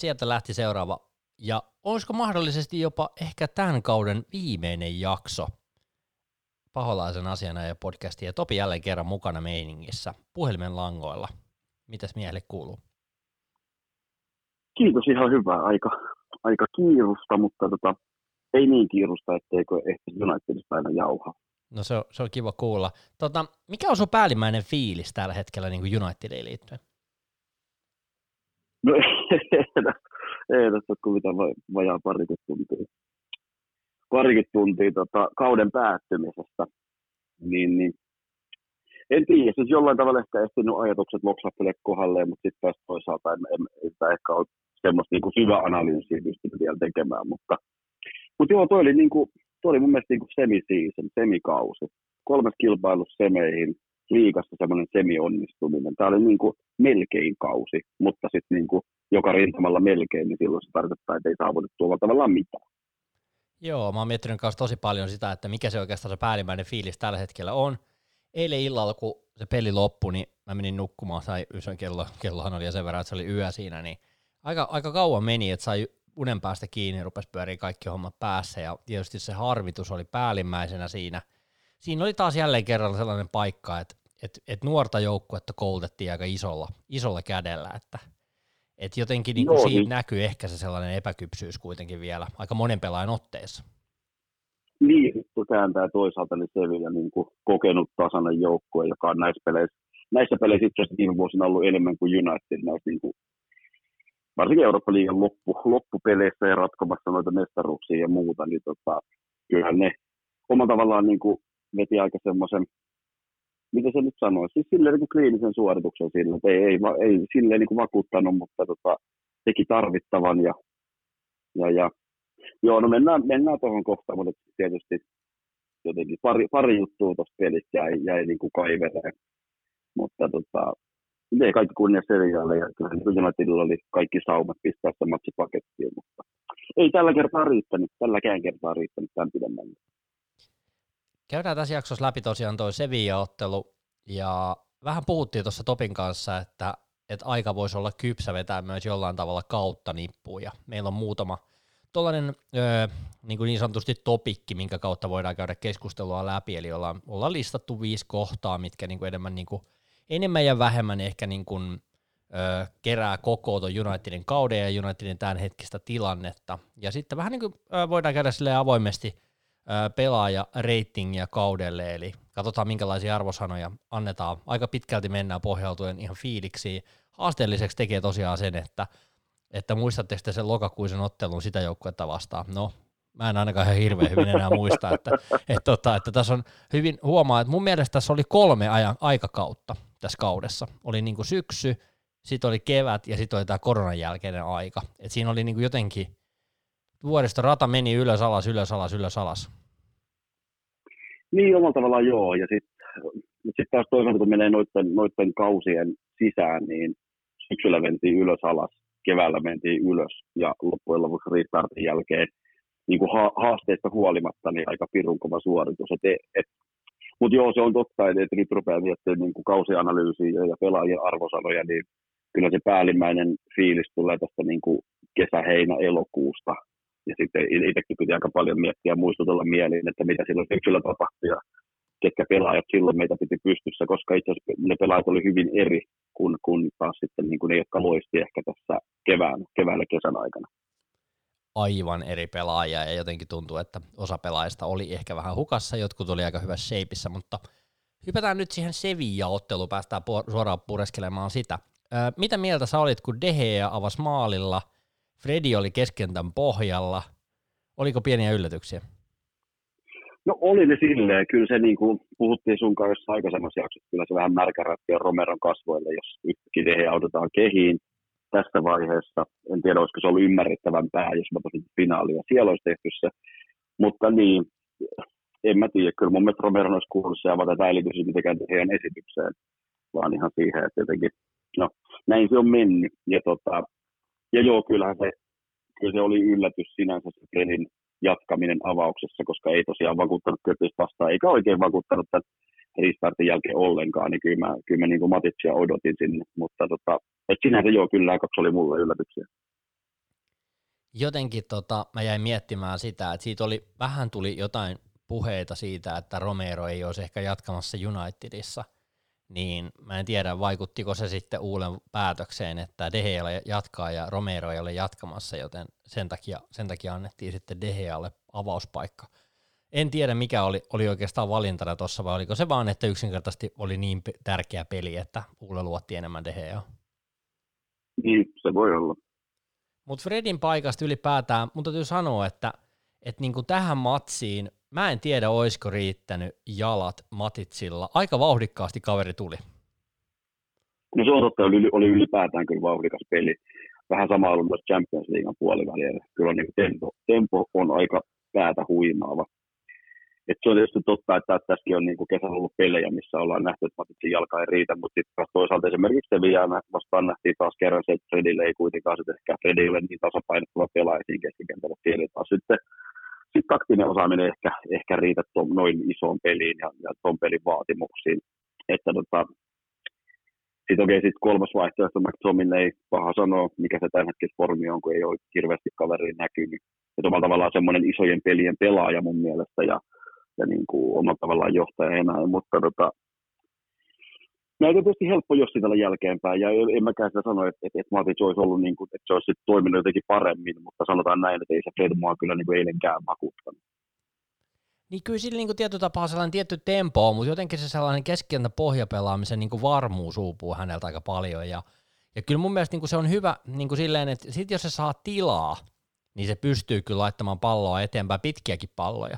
sieltä lähti seuraava. Ja olisiko mahdollisesti jopa ehkä tämän kauden viimeinen jakso Paholaisen asiana ja podcastia. Ja Topi jälleen kerran mukana meiningissä puhelimen langoilla. Mitäs miehelle kuuluu? Kiitos, ihan hyvä. Aika, aika kiirusta, mutta tota, ei niin kiirusta, etteikö ehkä Unitedista aina jauha. No se on, se on kiva kuulla. Tota, mikä on sun päällimmäinen fiilis tällä hetkellä niin kuin Unitediin liittyen? No ei tässä ole kuin mitä vajaa parikymmentä tuntia. Parikymmentä tuntia tota, kauden päättymisestä. Niin, niin. En tiedä, siis jollain tavalla ehkä ehtinyt ajatukset loksahtele kohdalleen, mutta sitten taas toisaalta en, en, en ehkä ole semmoista niin kuin syvä analyysiä pystynyt vielä tekemään, mutta, mutta joo, toi oli, niin kuin, toi oli mun mielestä niin semi-season, semikausi. Kolmes kilpailussa semeihin, liikassa semmoinen semi-onnistuminen. Tämä oli niin kuin melkein kausi, mutta sitten niin kuin joka rintamalla melkein, niin silloin se tarkoittaa, että ei saavutettu tavallaan mitään. Joo, mä oon miettinyt kanssa tosi paljon sitä, että mikä se oikeastaan se päällimmäinen fiilis tällä hetkellä on. Eilen illalla, kun se peli loppui, niin mä menin nukkumaan, sai ysön kello, kellohan oli ja sen verran, että se oli yö siinä, niin aika, aika kauan meni, että sai unen päästä kiinni, rupesi pyöriä kaikki hommat päässä, ja tietysti se harvitus oli päällimmäisenä siinä. Siinä oli taas jälleen kerran sellainen paikka, että et, et nuorta joukkuetta koulutettiin aika isolla, isolla kädellä, että et jotenkin niin Joo, siinä niin. näkyy ehkä se sellainen epäkypsyys kuitenkin vielä aika monen pelaajan otteessa. Niin, kun kääntää toisaalta niin Sevilla niin kuin kokenut tasainen joukkue, joka on näissä peleissä, näissä peleissä itse asiassa viime vuosina ollut enemmän kuin United näissä niin kuin, varsinkin Eurooppa-liigan loppu, loppupeleissä ja ratkomassa noita mestaruuksia ja muuta, niin tota, kyllähän ne omalla tavallaan niin kuin veti aika semmoisen mitä se nyt sanoo, siis silleen niin kliinisen suorituksen sillä, että ei, ei, ei silleen niin kuin vakuuttanut, mutta tota, teki tarvittavan ja, ja, ja. Joo, no mennään, mennään tuohon kohtaan, mutta tietysti jotenkin pari, pari juttua tuosta pelistä jäi, jäi niin kuin kaiveleen, mutta tota, ei kaikki kunnia seriaalle ja kyllä Unitedilla oli kaikki saumat pistää sitä matsipakettiin, mutta ei tällä kertaa riittänyt, tälläkään kertaa riittänyt tämän pidemmälle. Käydään tässä jaksossa läpi tosiaan toi Sevilla-ottelu, ja vähän puhuttiin tuossa Topin kanssa, että, että aika voisi olla kypsä vetää myös jollain tavalla kautta nippuun, ja meillä on muutama tuollainen öö, niin, kuin niin sanotusti topikki, minkä kautta voidaan käydä keskustelua läpi, eli ollaan, ollaan listattu viisi kohtaa, mitkä niin kuin enemmän, niin kuin, enemmän ja vähemmän ehkä niin kuin, öö, kerää koko tuon Unitedin kauden ja Unitedin tämänhetkistä tilannetta, ja sitten vähän niin kuin, öö, voidaan käydä sille avoimesti pelaaja ratingia kaudelle, eli katsotaan minkälaisia arvosanoja annetaan. Aika pitkälti mennään pohjautuen ihan fiiliksiin. Haasteelliseksi tekee tosiaan sen, että, että muistatteko te sen lokakuisen ottelun sitä joukkuetta vastaan? No, mä en ainakaan ihan hirveän hyvin enää muista, että, että, tota, että tässä on hyvin, huomaa, että mun mielestä tässä oli kolme ajan, aikakautta tässä kaudessa. Oli niin kuin syksy, sitten oli kevät ja sitten oli tämä koronan jälkeinen aika. Et siinä oli niin kuin jotenkin vuodesta rata meni ylös alas, ylös alas, ylös alas. Niin, omalla tavallaan joo. Ja sitten sit taas toisaalta, kun menee noiden, noiden kausien sisään, niin syksyllä mentiin ylös alas, keväällä mentiin ylös ja loppujen lopuksi restartin jälkeen niin kuin ha- haasteista huolimatta niin aika pirun kova suoritus. Et, et, mutta joo, se on totta, että, nyt rupeaa miettimään niin kuin kausianalyysiä ja pelaajien arvosanoja, niin kyllä se päällimmäinen fiilis tulee tästä niin kuin kesä, heinä, elokuusta, ja sitten itsekin piti aika paljon miettiä ja muistutella mieliin, että mitä silloin syksyllä tapahtui ja ketkä pelaajat silloin meitä piti pystyssä, koska itse asiassa ne pelaajat oli hyvin eri kuin, kuin taas sitten niin kuin ne, jotka loisti ehkä tässä kevään, keväällä kesän aikana. Aivan eri pelaajia ja jotenkin tuntuu, että osa pelaajista oli ehkä vähän hukassa, jotkut oli aika hyvässä shapeissa, mutta hypätään nyt siihen Sevilla-otteluun, päästään suoraan pureskelemaan sitä. mitä mieltä sä olit, kun Dehe avasi maalilla – Fredi oli keskentän pohjalla. Oliko pieniä yllätyksiä? No oli ne silleen. Kyllä se niin kuin puhuttiin sun kanssa aikaisemmassa jaksossa, kyllä se vähän märkärätti Romeron kasvoille, jos yhtäkin he autetaan kehiin tästä vaiheessa. En tiedä, olisiko se ollut ymmärrettävämpää, jos mä tosin finaalia siellä olisi tehty se. Mutta niin, en mä tiedä. Kyllä mun mielestä Romeron olisi kuullut se avata eli mitenkään heidän esitykseen, vaan ihan siihen, että jotenkin, no näin se on mennyt. Ja tota, ja joo, kyllähän se, kyllä se oli yllätys sinänsä se pelin jatkaminen avauksessa, koska ei tosiaan vakuuttanut Köpistä vastaan, eikä oikein vakuuttanut tämän restartin jälkeen ollenkaan, niin kyllä mä, kyllä mä niin kuin Matitsia odotin sinne, mutta tota, et sinänsä joo, kyllä kaksi oli mulle yllätyksiä. jotenkin tota, mä jäin miettimään sitä, että siitä oli, vähän tuli jotain puheita siitä, että Romero ei olisi ehkä jatkamassa Unitedissa, niin mä en tiedä, vaikuttiko se sitten uuden päätökseen, että Dehe ei ole jatkaa ja Romero ei ole jatkamassa, joten sen takia, sen takia annettiin sitten Dehealle avauspaikka. En tiedä, mikä oli, oli oikeastaan valintana tuossa, vai oliko se vaan, että yksinkertaisesti oli niin tärkeä peli, että Uule luotti enemmän Deheaa. Niin, se voi olla. Mutta Fredin paikasta ylipäätään, mutta täytyy sanoa, että, että niin kuin tähän matsiin, mä en tiedä, olisiko riittänyt jalat Matitsilla. Aika vauhdikkaasti kaveri tuli. No se on totta, oli, oli ylipäätään kyllä vauhdikas peli. Vähän sama ollut myös Champions Leaguean puoliväliä. Kyllä niin tempo, tempo on aika päätä huimaava. Et se on tietysti totta, että tässäkin on niin kesällä ollut pelejä, missä ollaan nähty, että Matitsin jalka ei riitä, mutta sitten toisaalta esimerkiksi Sevillana vastaan nähtiin taas kerran se, että Fredille ei kuitenkaan sitten ehkä Fredi ole niin tasapainottava pelaaja siinä keskikentällä. Siellä taas sitten sit taktinen osaaminen ehkä, ehkä riitä tuon, noin isoon peliin ja, ja tuon pelin vaatimuksiin. Että tota, sitten okei, sitten kolmas vaihtoehto McTomin ei paha sanoa, mikä se tämän hetken formi on, kun ei ole hirveästi kaveriin näkynyt. Että omalla tavallaan semmoinen isojen pelien pelaaja mun mielestä ja ja niin kuin omalla tavallaan johtaja enää, mutta tota, Näitä on tietysti helppo jossitella jälkeenpäin, ja en mäkään sitä sano, että, että, että Matic olisi ollut, niin kuin, että se olisi toiminut jotenkin paremmin, mutta sanotaan näin, että ei se Fred mua kyllä niin kuin eilenkään vakuuttanut. Niin kyllä sillä niin tietyllä tapaa sellainen tietty tempo on, mutta jotenkin se sellainen keskentän pohjapelaamisen niin kuin varmuus uupuu häneltä aika paljon, ja, ja kyllä mun mielestä niin kuin se on hyvä niin kuin silleen, että sit jos se saa tilaa, niin se pystyy kyllä laittamaan palloa eteenpäin, pitkiäkin palloja.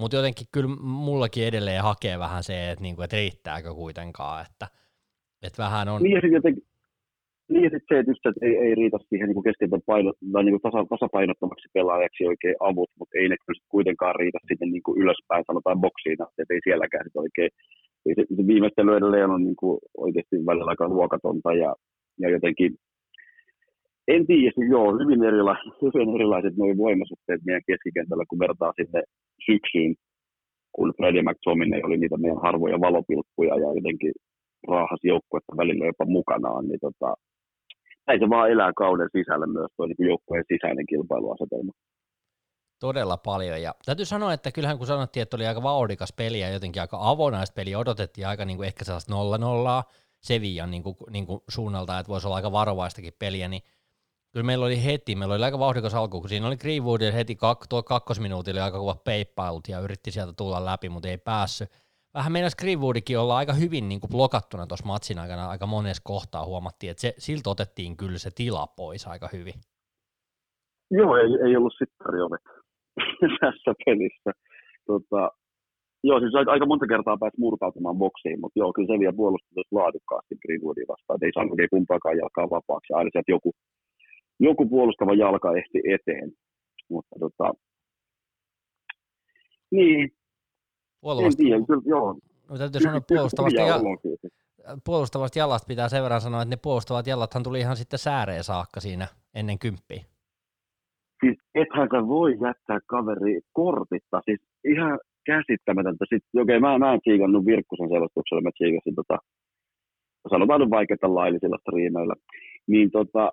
Mutta jotenkin kyllä mullakin edelleen hakee vähän se, että, niinku, että riittääkö kuitenkaan, että, että vähän on... Niin ja sitten jotenkin, niin ja sit se, että, just, että ei, ei riitä siihen niin keskentän paino, tai niin tasa, tasapainottomaksi pelaajaksi oikein avut, mutta ei ne kyllä kuitenkaan riitä sinne niin kuin ylöspäin, sanotaan boksiin että ei sielläkään sit oikein. Ei se, se viimeistely edelleen on niin kuin oikeasti välillä aika luokatonta ja, ja jotenkin en tiedä, siis joo, hyvin, erila- hyvin erilaiset nuo voimasuhteet meidän keskikentällä, kun vertaa sitten syksyyn, kun Freddie McTominay oli niitä meidän harvoja valopilkkuja ja jotenkin raahas joukkuetta välillä jopa mukanaan, niin tota, näin se vaan elää kauden sisällä myös tuo niin joukkueen sisäinen kilpailuasetelma. Todella paljon, ja täytyy sanoa, että kyllähän kun sanottiin, että oli aika vauhdikas peli ja jotenkin aika avonaista peliä, odotettiin aika niin kuin ehkä sellaista nolla nollaa Sevillan niin kuin, niin kuin suunnalta, että voisi olla aika varovaistakin peliä, niin kyllä meillä oli heti, meillä oli aika vauhdikas alku, kun siinä oli Greenwoodilla heti kak, tuo kakkosminuutilla aika kova peippailut ja yritti sieltä tulla läpi, mutta ei päässyt. Vähän meidän Greenwoodikin olla aika hyvin niin kuin blokattuna tuossa matsin aikana, aika monessa kohtaa huomattiin, että se, siltä otettiin kyllä se tila pois aika hyvin. Joo, ei, ei ollut sittariovet tässä pelissä. Tota, joo, siis aika, monta kertaa pääsi murtautumaan boksiin, mutta joo, kyllä se vielä puolusti laadukkaasti Greenwoodin vastaan, että ei saanut kumpaakaan jalkaa vapaaksi, aina sieltä joku joku puolustava jalka ehti eteen. Mutta tota, niin, en tiedä, kyllä, joo. No, täytyy sanoa puolustavasta, ja, puolustavasta jalasta pitää sen verran sanoa, että ne puolustavat jalathan tuli ihan sitten sääreen saakka siinä ennen kymppiä. Siis ethän sä voi jättää kaveri kortitta, siis ihan käsittämätöntä. Sitten, okei, okay, mä, mä en tsiikannut Virkkusen selostuksella, mä tsiikasin tota, sanotaan nyt vaikeita laillisilla striimeillä, niin tota,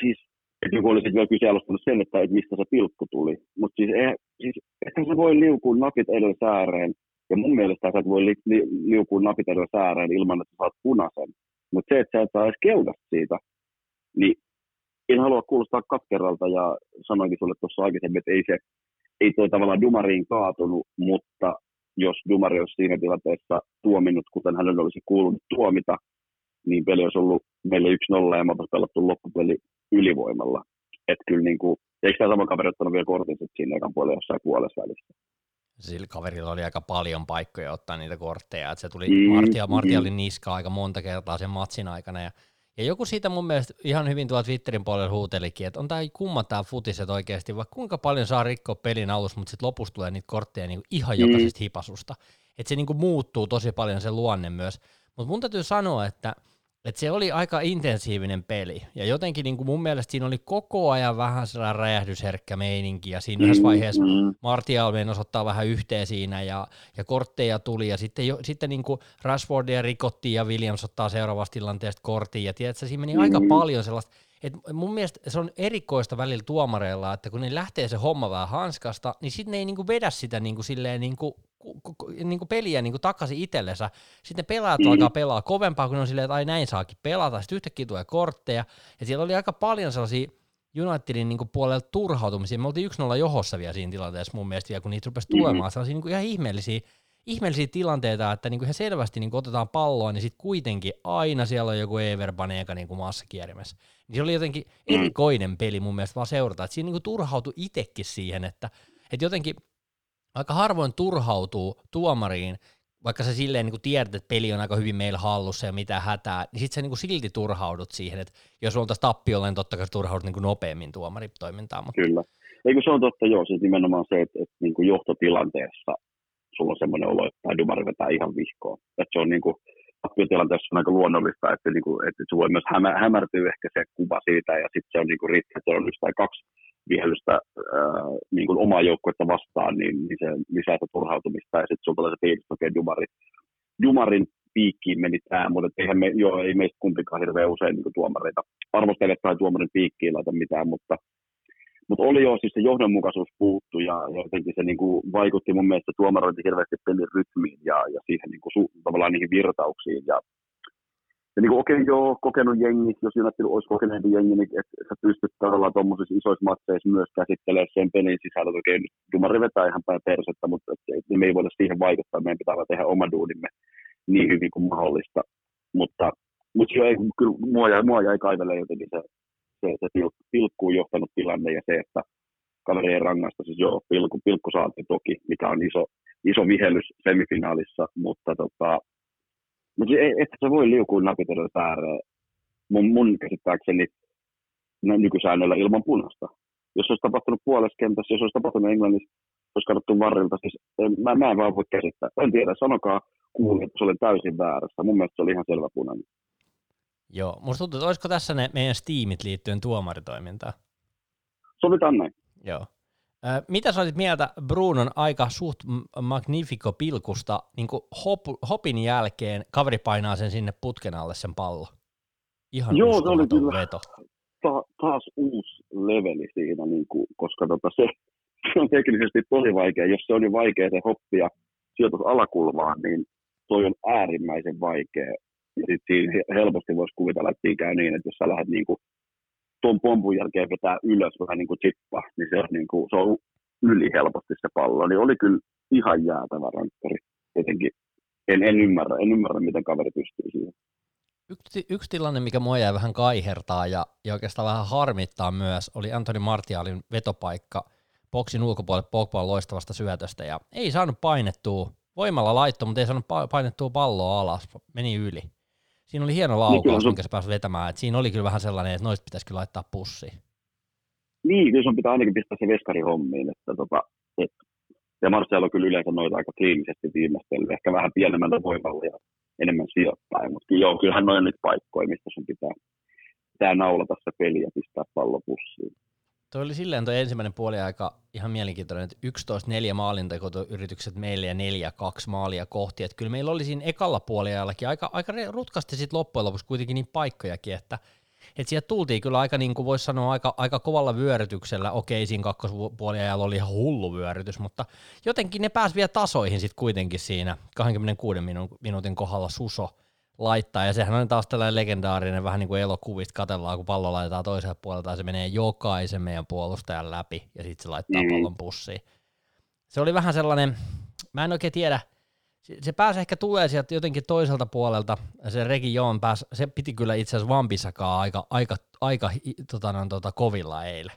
siis että joku olisi vielä kyseenalaistanut sen, että, että mistä se pilkku tuli. Mutta siis, eh, siis että se voi liukua napit edellä sääreen, ja mun mielestä sä et voi li, li, liukua napit edellä sääreen ilman, että saat punaisen. Mutta se, että sä et saa edes keudasta siitä, niin en halua kuulostaa katkeralta, ja sanoinkin sulle tuossa aikaisemmin, että ei se, ei toi tavallaan Dumariin kaatunut, mutta jos Dumari olisi siinä tilanteessa tuominnut, kuten hänelle olisi kuulunut tuomita, niin peli olisi ollut meille 1-0 ja me pelattu loppupeli ylivoimalla. Että kyllä niin kuin, eikö tämä sama kaveri ottanut vielä kortin siinä ekan puolella jossain puolessa välissä? Sillä kaverilla oli aika paljon paikkoja ottaa niitä kortteja, että se tuli mm, Martia, Martia mm. oli niska aika monta kertaa sen matsin aikana, ja, ja joku siitä mun mielestä ihan hyvin tuolla Twitterin puolella huutelikin, että on tämä kumma tämä futiset oikeasti, vaikka kuinka paljon saa rikkoa pelin alussa, mutta sitten lopussa tulee niitä kortteja niin ihan mm. jokaisesta hipasusta, että se niin kuin muuttuu tosi paljon se luonne myös, mutta mun täytyy sanoa, että – et se oli aika intensiivinen peli, ja jotenkin niin kuin mun mielestä siinä oli koko ajan vähän sellainen räjähdysherkkä meininki, ja siinä yhdessä vaiheessa mm-hmm. Martial osoittaa vähän yhteen siinä, ja, ja kortteja tuli, ja sitten, jo, sitten niin kuin Rashfordia rikottiin, ja Williams ottaa seuraavasta tilanteesta kortin, ja tiedätkö, siinä meni mm-hmm. aika paljon sellaista, et mun mielestä se on erikoista välillä tuomareilla, että kun ne lähtee se homma vähän hanskasta, niin sitten ne ei niinku vedä sitä niinku silleen niinku, niinku peliä niinku takaisin itsellensä. Sitten pelaajat mm. alkaa pelaa kovempaa, kun ne on silleen, että ai näin saakin pelata. Sitten yhtäkkiä tulee kortteja. Ja siellä oli aika paljon sellaisia Unitedin niinku puolelta turhautumisia. Me oltiin 1-0 johossa vielä siinä tilanteessa mun mielestä vielä, kun niitä rupesi tulemaan. Mm-hmm. Sellaisia niinku ihan ihmeellisiä ihmeellisiä tilanteita, että niinku ihan selvästi niinku otetaan palloa, niin sitten kuitenkin aina siellä on joku Ever Banega niinku maassa kierimässä. Niin se oli jotenkin mm. erikoinen peli mun mielestä vaan seurata, että siinä niinku turhautui itsekin siihen, että, että jotenkin aika harvoin turhautuu tuomariin, vaikka sä silleen niin tiedät, että peli on aika hyvin meillä hallussa ja mitä hätää, niin sitten sä niin silti turhaudut siihen, että jos oltaisiin tappiolla, niin totta kai turhaudut niin nopeammin tuomaritoimintaan. Mutta... Kyllä. Eikö se on totta, joo, siis nimenomaan se, että, että niin johtotilanteessa sulla on semmoinen olo, että Dumari vetää ihan vihkoon. Että se on niin kuin, tappiotilanteessa on aika luonnollista, että, niin kuin, että se voi myös hämä, hämärtyä ehkä se kuva siitä, ja sitten se on niin kuin, riittää, että on yksi tai kaksi vihellystä niin kuin omaa joukkuetta vastaan, niin, niin se lisää sitä turhautumista, ja sitten sulla se fiilis, että okay, Dumari, Dumarin piikkiin meni tämä, mutta eihän me, joo, ei meistä kumpikaan hirveän usein niin tuomareita arvostele tai tuomarin piikkiin laita mitään, mutta mutta oli jo siis se johdonmukaisuus puuttu ja, jotenkin se niinku vaikutti mun mielestä tuomarointi hirveästi pelin rytmiin ja, ja siihen niinku su, tavallaan niihin virtauksiin. Ja, ja niinku, okei, joo, kokenut jengi, jos United olisi kokenut jengi, niin että et sä pystyt tavallaan tuommoisissa isoissa matseissa myös käsittelemään sen pelin sisällä. Okei, okay, Dumari vetää ihan päin persettä, mutta et, et, me ei voida siihen vaikuttaa. Meidän pitää tehdä oma duunimme niin hyvin kuin mahdollista. Mutta, mutta joo, ei, kyllä mua jäi, mua jäi kaivelemaan jotenkin se se, se pil, pilkkuun johtanut tilanne ja se, että kaveri ei rangaista, siis joo, pilkku, pilkku saatiin toki, mikä on iso, iso vihellys semifinaalissa, mutta tota, mutta ei, että se voi liukua napitella ääreen mun, mun käsittääkseni nykysäännöllä ilman punasta. Jos olisi tapahtunut puolessa kentässä, jos olisi tapahtunut Englannissa, olisi katsottu varrilta, siis en, mä, mä en vaan voi käsittää. En tiedä, sanokaa kuulin, että se oli täysin väärässä. Mun mielestä se oli ihan selvä punainen. Joo, musta tuntuu, että olisiko tässä ne meidän Steamit liittyen tuomaritoimintaan? Sovitaan näin. Joo. Mitä sä olit mieltä Brunon aika suht magnifico pilkusta, niin kuin hop, hopin jälkeen kaveri painaa sen sinne putken alle sen pallo. Ihan Joo, se oli kyllä veto. Ta- taas uusi leveli siinä, niin kuin, koska tota se, se, on teknisesti tosi vaikea. Jos se on niin vaikea se hoppia sijoitus alakulmaan, niin toi on äärimmäisen vaikea ja sitten siinä helposti voisi kuvitella, että siinä käy niin, että jos sä lähdet niin kuin tuon pompun jälkeen vetää ylös vähän niin kuin chippa, niin se on, niin kuin, se on yli helposti se pallo. Niin oli kyllä ihan jäätävä rankkari. Jotenkin en, en, ymmärrä, en ymmärrä, miten kaveri pystyy siihen. Yksi, yksi tilanne, mikä mua jäi vähän kaihertaa ja, ja oikeastaan vähän harmittaa myös, oli Antoni Martialin vetopaikka boksin ulkopuolelle Pogban loistavasta syötöstä ja ei saanut painettua, voimalla laitto, mutta ei saanut painettua palloa alas, meni yli. Siinä oli hieno niin laukaus, niin minkä sä pääsit vetämään. Et siinä oli kyllä vähän sellainen, että noista pitäisi kyllä laittaa pussiin. Niin, kyllä sun pitää ainakin pistää se veskari hommiin. Että tota, et, ja Marcelo on kyllä yleensä noita aika kliinisesti viimeistellyt, ehkä vähän pienemmällä voimalla ja enemmän sijoittaa. Mutta joo, kyllähän noin nyt paikkoja, mistä sun pitää, pitää naulata se peli ja pistää pallo pussiin. Toi oli silleen toi ensimmäinen puoli aika ihan mielenkiintoinen, että 11-4 maalintekoyritykset meille ja 4-2 maalia kohti. Että kyllä meillä oli siinä ekalla puoliajallakin aika, aika rutkasti sitten loppujen lopuksi kuitenkin niin paikkojakin, että et sieltä tultiin kyllä aika, niin kuin voisi sanoa, aika, aika kovalla vyörytyksellä. Okei, siinä kakkospuoliajalla oli ihan hullu vyörytys, mutta jotenkin ne pääsi vielä tasoihin sitten kuitenkin siinä 26 minuutin kohdalla Suso – laittaa, ja sehän on taas tällainen legendaarinen, vähän niin kuin elokuvista katellaan, kun pallo laitetaan toiselle puolelta, ja se menee jokaisen meidän puolustajan läpi, ja sitten se laittaa mm. pallon pussiin. Se oli vähän sellainen, mä en oikein tiedä, se pääsi ehkä tulee sieltä jotenkin toiselta puolelta, se Regi Joon pääsi, se piti kyllä itse asiassa Vampissakaan aika, aika, aika tota, no, tota, kovilla eilen.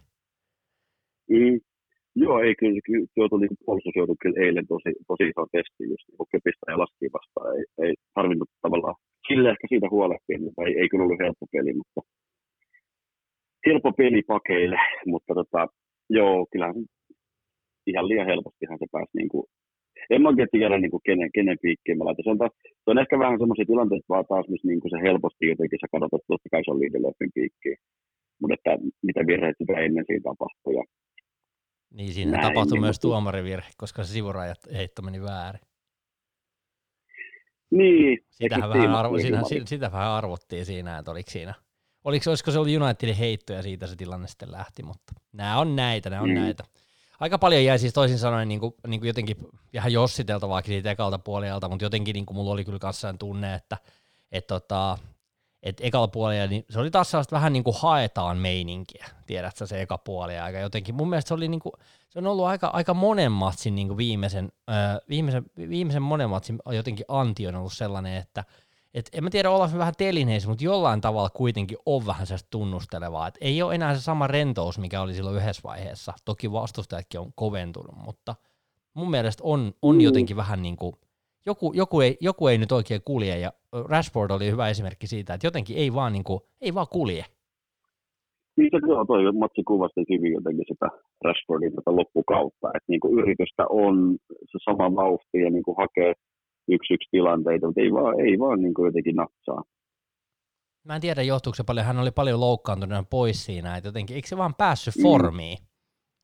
Mm. Joo, ei kyllä, kyllä joutui, niin puolustus joutui kyllä eilen tosi, tosi iso testi, just niin köpistä ja laskiin vastaan. Ei, ei tarvinnut tavallaan sille ehkä siitä huolehtia, mutta ei, ei kyllä ollut helppo peli, mutta helppo peli pakeille, mutta tota, joo, kyllähän ihan liian helpostihan se pääsi niin kuin, en mä oikein tiedä niin kuin kenen, kenen piikkiin mä laitan. Se on, taas, se on ehkä vähän semmoisia tilanteita vaan taas, missä niin kuin se helposti jotenkin sä katsot, että totta kai se on liidelöffin piikkiin. Mutta että mitä virheitä sitä ennen siinä tapahtui. Ja niin, siinä Näin, tapahtui niin, myös tuomarivirhe, koska se sivurajat heitto meni väärin. Niin. Sitähän vähän, arvo, siinä, sitä vähän arvottiin siinä, että oliko siinä, Oliko, olisiko se ollut Unitedin heitto ja siitä se tilanne sitten lähti, mutta nämä on näitä, nämä on mm. näitä. Aika paljon jäi siis toisin sanoen niin kuin, niin kuin jotenkin ihan jossiteltavaakin siitä ekalta puolelta, mutta jotenkin niin kuin mulla oli kyllä kanssa tunne, että et tota, et ekalla puolella, niin se oli taas sellaista vähän niin kuin haetaan meininkiä, tiedätkö se eka puoli aika jotenkin. Mun mielestä se oli niin kuin, se on ollut aika, aika monen matsin niin viimeisen, äh, viimeisen, viimeisen monen matsin jotenkin anti on ollut sellainen, että et en mä tiedä, ollaan vähän telineissä, mutta jollain tavalla kuitenkin on vähän se tunnustelevaa. Et ei ole enää se sama rentous, mikä oli silloin yhdessä vaiheessa. Toki vastustajatkin on koventunut, mutta mun mielestä on, on mm. jotenkin vähän niin kuin, joku, joku, ei, joku ei nyt oikein kulje, ja Rashford oli hyvä esimerkki siitä, että jotenkin ei vaan, niin kuin, ei vaan kulje. Niin se joo, toi matsi kuvasti hyvin jotenkin sitä Rashfordin tätä loppukautta, että niin kuin yritystä on se sama vauhti ja niin kuin hakee yksi yksi tilanteita, mutta ei vaan, ei vaan niin kuin jotenkin natsaa. Mä en tiedä, johtuuko se paljon, hän oli paljon loukkaantunut pois siinä, että jotenkin, eikö se vaan päässyt mm. formiin? Mm.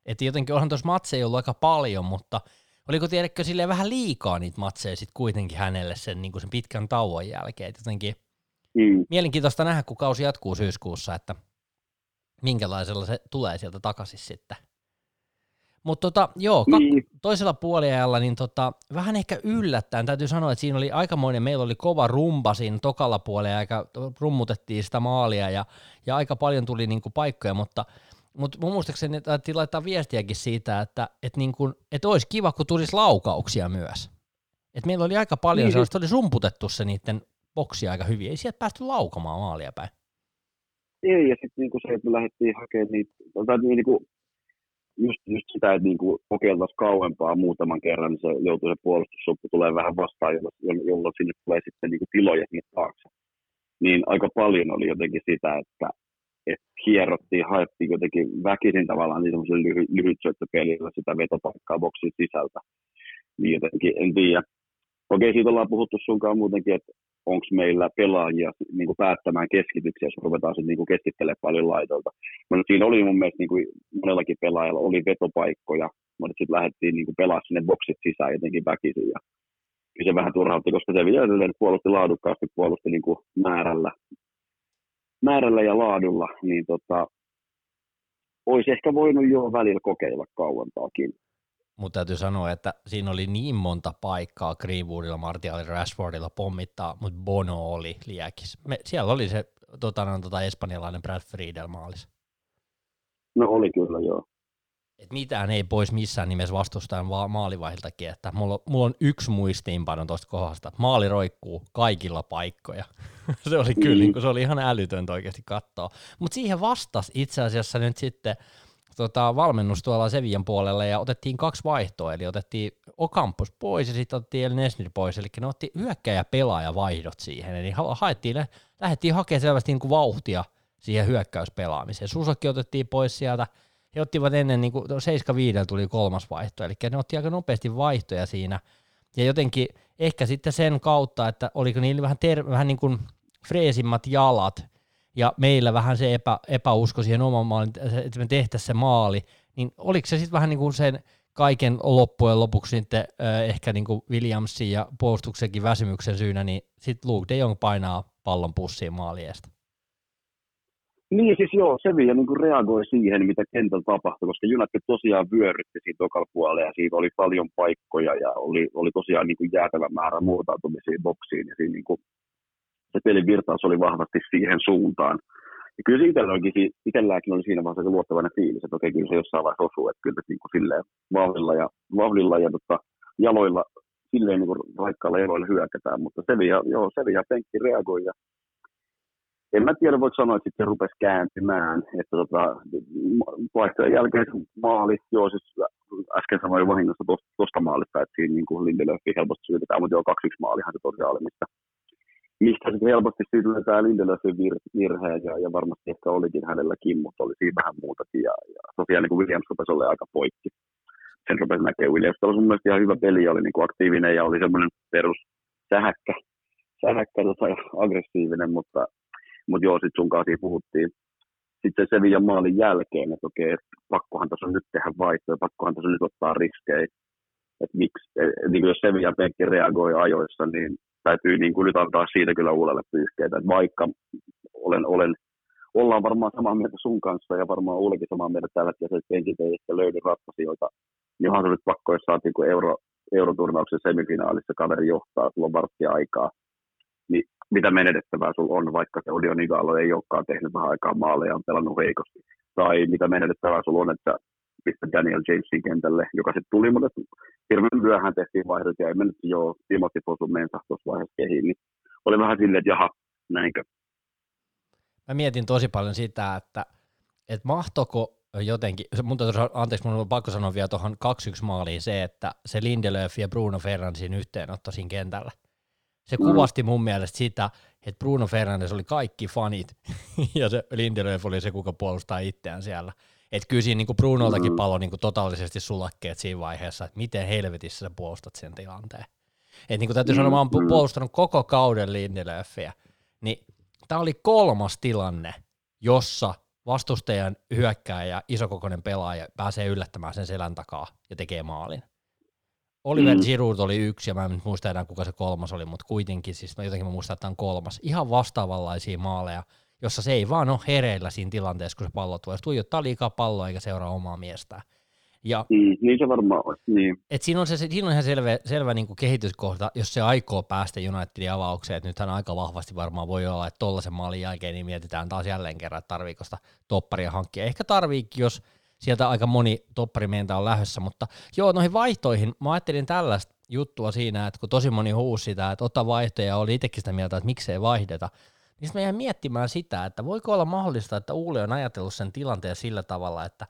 Että jotenkin onhan tuossa matseja ollut aika paljon, mutta oliko tiedätkö sille vähän liikaa niitä matseja sitten kuitenkin hänelle sen, niin kuin sen pitkän tauon jälkeen, että jotenkin mm. mielenkiintoista nähdä, kun kausi jatkuu syyskuussa, että minkälaisella se tulee sieltä takaisin sitten. Mutta tota, joo, niin. toisella puoliajalla niin tota, vähän ehkä yllättäen, täytyy sanoa, että siinä oli aikamoinen, meillä oli kova rumba siinä tokalla puolella, aika rummutettiin sitä maalia ja, ja aika paljon tuli niinku paikkoja, mutta mutta mun muistaakseni täytyy laittaa viestiäkin siitä, että et niinku, et olisi kiva, kun tulisi laukauksia myös. Et meillä oli aika paljon niin, sellaista, oli rumputettu se niiden boksia aika hyvin, ei sieltä päästy laukamaan maalia päin. Ei, ja sitten niinku se, että me lähdettiin hakemaan niitä, tai niinku, just, just sitä, että niin kuin kokeiltaisiin kauempaa muutaman kerran, niin se joutuu se puolustussoppu tulee vähän vastaan, jolloin, jolloin sinne tulee sitten niin kuin tiloja sinne taakse. Niin aika paljon oli jotenkin sitä, että, että hierottiin, haettiin jotenkin väkisin tavallaan niin semmoisella lyhy, lyhytsyöttöpelillä sitä vetopaikkaa boksin sisältä. Niin jotenkin, en tiedä. Okei, siitä ollaan puhuttu sunkaan muutenkin, että onko meillä pelaajia niin kuin päättämään keskityksiä, jos ruvetaan sitten niin keskittelemään paljon laitolta. Mutta siinä oli mun mielestä niin kuin monellakin pelaajalla oli vetopaikkoja, mutta sitten lähdettiin niin pelaamaan sinne boksit sisään jotenkin väkisin. Ja se vähän turhautti, koska se vielä puolusti laadukkaasti, puolusti niin kuin määrällä, määrällä ja laadulla, niin tota, olisi ehkä voinut jo välillä kokeilla kauempaakin. Mutta täytyy sanoa, että siinä oli niin monta paikkaa Greenwoodilla, Martialilla, Rashfordilla pommittaa, mutta Bono oli liäkis. Me, siellä oli se tota, no, tota, espanjalainen Brad Friedel maalis. No oli kyllä, joo. Et mitään ei pois missään nimessä vastustajan va- maalivahiltakin, että mulla, mulla on yksi muistiinpano tuosta kohdasta, että maali roikkuu kaikilla paikkoja. se oli kyllä, mm. niin se oli ihan älytöntä oikeasti katsoa. Mutta siihen vastasi itse asiassa nyt sitten – tota, valmennus tuolla Sevian puolella ja otettiin kaksi vaihtoa, eli otettiin Ocampos pois ja sitten otettiin El Nesnir pois, eli ne otti hyökkäjä pelaaja vaihdot siihen, eli haettiin, lähdettiin hakemaan selvästi niin kuin vauhtia siihen hyökkäyspelaamiseen. Susokki otettiin pois sieltä, he ottivat ennen, niin kuin 7 tuli kolmas vaihto, eli ne otti aika nopeasti vaihtoja siinä, ja jotenkin ehkä sitten sen kautta, että oliko niillä vähän, ter- vähän niin kuin freesimmat jalat, ja meillä vähän se epä, epäusko siihen oman maalin, että me tehtäisiin se maali, niin oliko se sitten vähän niin kuin sen kaiken loppujen lopuksi sitten äh, ehkä niin kuin Williamsin ja puolustuksenkin väsymyksen syynä, niin sitten Luke de Jong painaa pallon pussiin maaliestä. Niin siis joo, Sevilla niin reagoi siihen, mitä kentällä tapahtui, koska United tosiaan vyörytti siitä tokalla puolella ja siitä oli paljon paikkoja ja oli, oli tosiaan niin kuin jäätävä määrä muutautumisia boksiin ja siinä niin kuin se pelin virtaus oli vahvasti siihen suuntaan. Ja kyllä itselläkin, itselläkin oli siinä vaiheessa luottavainen fiilis, että okei, kyllä se jossain vaiheessa osuu, että kyllä niin kuin silleen vauhdilla ja, vauhdilla ja tota, jaloilla, silleen niin kuin raikkailla jaloilla hyökätään, mutta Sevilla, joo, Sevilla penkki reagoi ja en mä tiedä, voiko sanoa, että sitten rupesi kääntymään, että tota, vaihtojen jälkeen maali, joo siis äsken sanoin vahingossa tuosta maalista, että siinä niin kuin Lindelöfi helposti syytetään, mutta joo, 2-1 maalihan se tosiaan oli, mistä mistä sitten helposti tämä Lindelöfin vir- virhe, ja, ja, varmasti ehkä olikin hänelläkin, mutta oli siinä vähän muutakin, ja, ja tosiaan niin kuin Williams rupesi olla aika poikki. Sen rupesi näkemään Williams. Tämä oli mun mielestä ihan hyvä peli, oli niin kuin aktiivinen ja oli semmoinen perus sähäkkä, sähäkkä tota, aggressiivinen, mutta, mutta joo, sitten sun kanssa puhuttiin. Sitten se Sevian maalin jälkeen, että okei, että pakkohan tässä on nyt tehdä vaihtoja, pakkohan tässä on nyt ottaa riskejä. Että miksi, niin jos Sevian penkki reagoi ajoissa, niin täytyy niin kuin nyt antaa siitä kyllä uudelle pyyhkeitä, että vaikka olen, olen, ollaan varmaan samaa mieltä sun kanssa ja varmaan Ullekin samaa mieltä tällä hetkellä, että penkit ei ehkä löydy ratkaisijoita. Niin se nyt pakko, jos saatiin kun euro, euroturnauksen semifinaalissa kaveri johtaa, sulla on varttia aikaa, niin mitä menetettävää sulla on, vaikka se Odion Igalo ei olekaan tehnyt vähän aikaa maaleja, on pelannut heikosti. Tai mitä menetettävää sulla on, että pistä Daniel Jamesin kentälle, joka sitten tuli, mutta hirveän myöhään tehtiin vaihdot ja ei mennyt jo Timothy Fosun mensa tuossa vaiheessa kehiin, niin oli vähän silleen, että jaha, näinkö. Mä mietin tosi paljon sitä, että, että mahtoko jotenkin, mun anteeksi, mun on pakko sanoa vielä tuohon 2-1 maaliin se, että se Lindelöf ja Bruno Fernandesin yhteenotto siinä kentällä. Se mm. kuvasti mun mielestä sitä, että Bruno Fernandes oli kaikki fanit ja se Lindelöf oli se, kuka puolustaa itseään siellä. Että kyllä siinä niin Brunoltakin mm. palo niin kuin totaalisesti sulakkeet siinä vaiheessa, että miten helvetissä sä puolustat sen tilanteen. Että niin kuin täytyy sanoa, mä oon mm. puolustanut koko kauden Lindelöfiä, niin tämä oli kolmas tilanne, jossa vastustajan hyökkääjä, isokokoinen pelaaja pääsee yllättämään sen selän takaa ja tekee maalin. Oliver mm. Giroud oli yksi, ja mä en muista enää kuka se kolmas oli, mutta kuitenkin, siis mä jotenkin mä muistan, että on kolmas. Ihan vastaavanlaisia maaleja, jossa se ei vaan ole hereillä siinä tilanteessa, kun se pallo tulee. Se tuijottaa liikaa palloa eikä seuraa omaa miestään. Ja, mm, niin se varmaan olisi, niin. Et siinä, on se, siinä on ihan selvä, selvä niin kuin kehityskohta, jos se aikoo päästä Unitedin avaukseen, että nythän aika vahvasti varmaan voi olla, että tollaisen maalin jälkeen niin mietitään taas jälleen kerran, että tarviiko sitä topparia hankkia. Ehkä tarviikin, jos sieltä aika moni toppari meiltä on lähdössä, mutta joo, noihin vaihtoihin, mä ajattelin tällaista juttua siinä, että kun tosi moni huusi sitä, että ota vaihtoja, oli itsekin sitä mieltä, että miksei vaihdeta, niin sitten mä jäin miettimään sitä, että voiko olla mahdollista, että Uule on ajatellut sen tilanteen sillä tavalla, että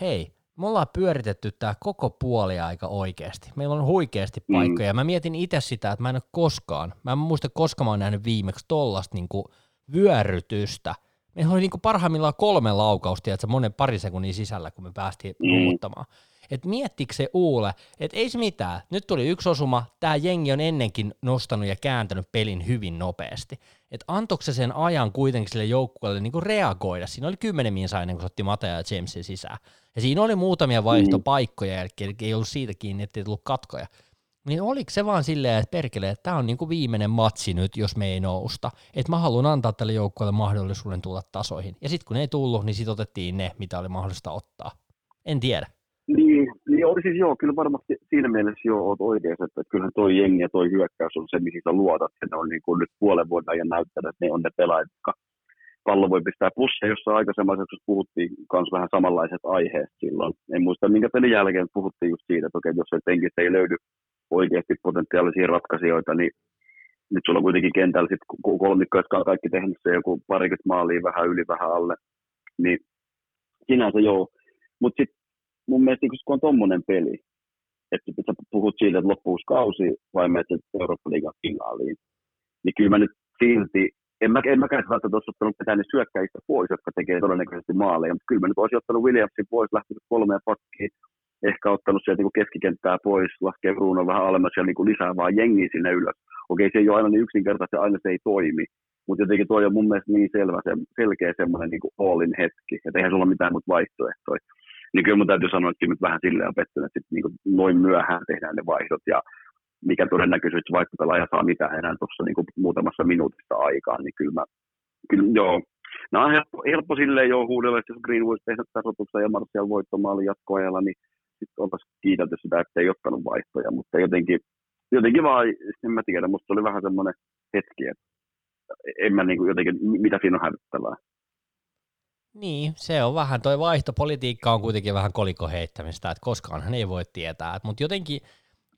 hei, me ollaan pyöritetty tämä koko puoli aika oikeasti. Meillä on huikeasti mm. paikkoja. Mm. Mä mietin itse sitä, että mä en ole koskaan, mä en muista koska mä oon nähnyt viimeksi tollasta niinku vyörytystä. Meillä oli niinku parhaimmillaan kolme laukausta, että monen pari sekunnin sisällä, kun me päästiin mm. Et miettikö se Uule, että ei se mitään, nyt tuli yksi osuma, tämä jengi on ennenkin nostanut ja kääntänyt pelin hyvin nopeasti. Että antoiko se sen ajan kuitenkin sille joukkueelle niinku reagoida? Siinä oli kymmenen minsa ennen kuin se otti Matea ja Jamesin sisään. Ja siinä oli muutamia vaihtopaikkoja, eli ei ollut siitä kiinni, ettei tullut katkoja. Niin oliko se vaan silleen, että perkele, että tämä on niinku viimeinen matsi nyt, jos me ei nousta. Että mä haluan antaa tälle joukkueelle mahdollisuuden tulla tasoihin. Ja sitten kun ei tullut, niin sitten otettiin ne, mitä oli mahdollista ottaa. En tiedä. Niin, niin oli siis joo, kyllä varmasti siinä mielessä joo, oot oikeassa, että kyllähän toi jengi ja toi hyökkäys on se, mihin sä luotat. Ne on niin kuin nyt puolen vuoden ajan näyttänyt, että ne on ne pelaajat, jotka pallo voi pistää pussia, jossa aikaisemmassa puhuttiin myös vähän samanlaiset aiheet silloin. En muista, minkä pelin jälkeen puhuttiin just siitä, että okei, jos se penkistä ei löydy oikeasti potentiaalisia ratkaisijoita, niin nyt sulla on kuitenkin kentällä sit kolmikko, jotka on kaikki tehnyt se joku parikymmentä maalia vähän yli, vähän alle, niin sinänsä joo. Mutta sitten mun mielestä kun on tommonen peli, että sä puhut siitä, että loppuus kausi vai menet Eurooppa-liigan finaaliin, niin kyllä mä nyt silti en mä, en mäkään välttämättä olisi ottanut ketään niin syökkäistä pois, jotka tekee todennäköisesti maaleja, mutta kyllä mä nyt olisin ottanut Williamsin pois, lähtenyt kolmeen pakkiin, ehkä ottanut sieltä niin keskikenttää pois, laskee Bruno vähän alemmas ja niin kuin lisää vaan jengiä sinne ylös. Okei, se ei ole aina niin yksinkertaisesti, aina se ei toimi, mutta jotenkin tuo on mun mielestä niin selvä, se, selkeä semmoinen niin all-in hetki, että eihän sulla mitään muuta vaihtoehtoja. Niin kyllä mun täytyy sanoa, että nyt vähän silleen on pettynyt, että niin kuin noin myöhään tehdään ne vaihdot ja mikä todennäköisyys, vaikka pelaaja saa mitään enää tuossa niin muutamassa minuutissa aikaan, niin kyllä mä, kyllä joo. No on helppo, helppo silleen jo huudella, että jos Greenwood tehdä tasotuksen ja Martial voittomaali jatkoajalla, niin sitten oltaisiin kiitelty sitä, että ei ottanut vaihtoja, mutta jotenkin, jotenkin vaan, en mä tiedä, musta oli vähän semmoinen hetki, että en mä niin kuin jotenkin, mitä siinä on hävittävää. Niin, se on vähän, toi vaihtopolitiikka on kuitenkin vähän koliko heittämistä, että koskaanhan ei voi tietää, mutta jotenkin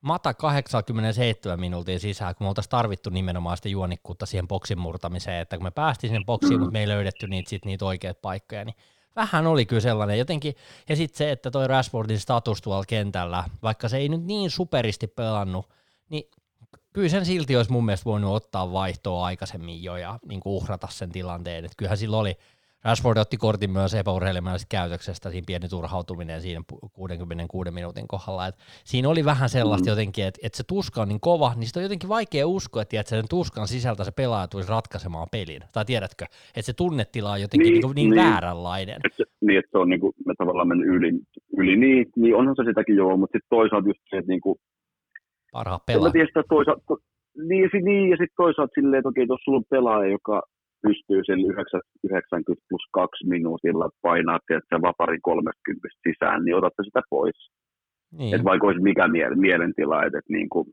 Mata 87 minuutin sisään, kun me oltaisiin tarvittu nimenomaan sitä juonikkuutta siihen boksin murtamiseen, että kun me päästiin sinne boksiin, mutta me ei löydetty niitä, sit niitä oikeita paikkoja, niin vähän oli kyllä sellainen. Jotenkin, ja sitten se, että toi Rashfordin status tuolla kentällä, vaikka se ei nyt niin superisti pelannut, niin kyllä sen silti olisi mun mielestä voinut ottaa vaihtoa aikaisemmin jo ja niin uhrata sen tilanteen, että kyllähän sillä oli Rashford otti kortin myös epäurheilemallisesta käytöksestä, siinä pieni turhautuminen siinä 66 minuutin kohdalla. Et siinä oli vähän sellaista mm. jotenkin, että, että se tuska on niin kova, niin sitä on jotenkin vaikea uskoa, että, että sen tuskan sisältä se pelaaja tulisi ratkaisemaan pelin. Tai tiedätkö, että se tunnetila on jotenkin niin, niin, niin, niin vääränlainen. Että, niin, että se on niin kuin, me tavallaan mennyt yli, yli niin, niin onhan se sitäkin joo, mutta sitten toisaalta just se, että niin kuin, Parha pelaaja. Mä tiedän, toisaalta, niin, niin, ja sitten toisaalta silleen, että okei, tuossa sulla on pelaaja, joka pystyy sen 90 plus 2 minuutilla painaa että vaparin 30 sisään, niin otatte sitä pois. Niin. Että vaikka olisi mikä mielentila, että, että niin kuin,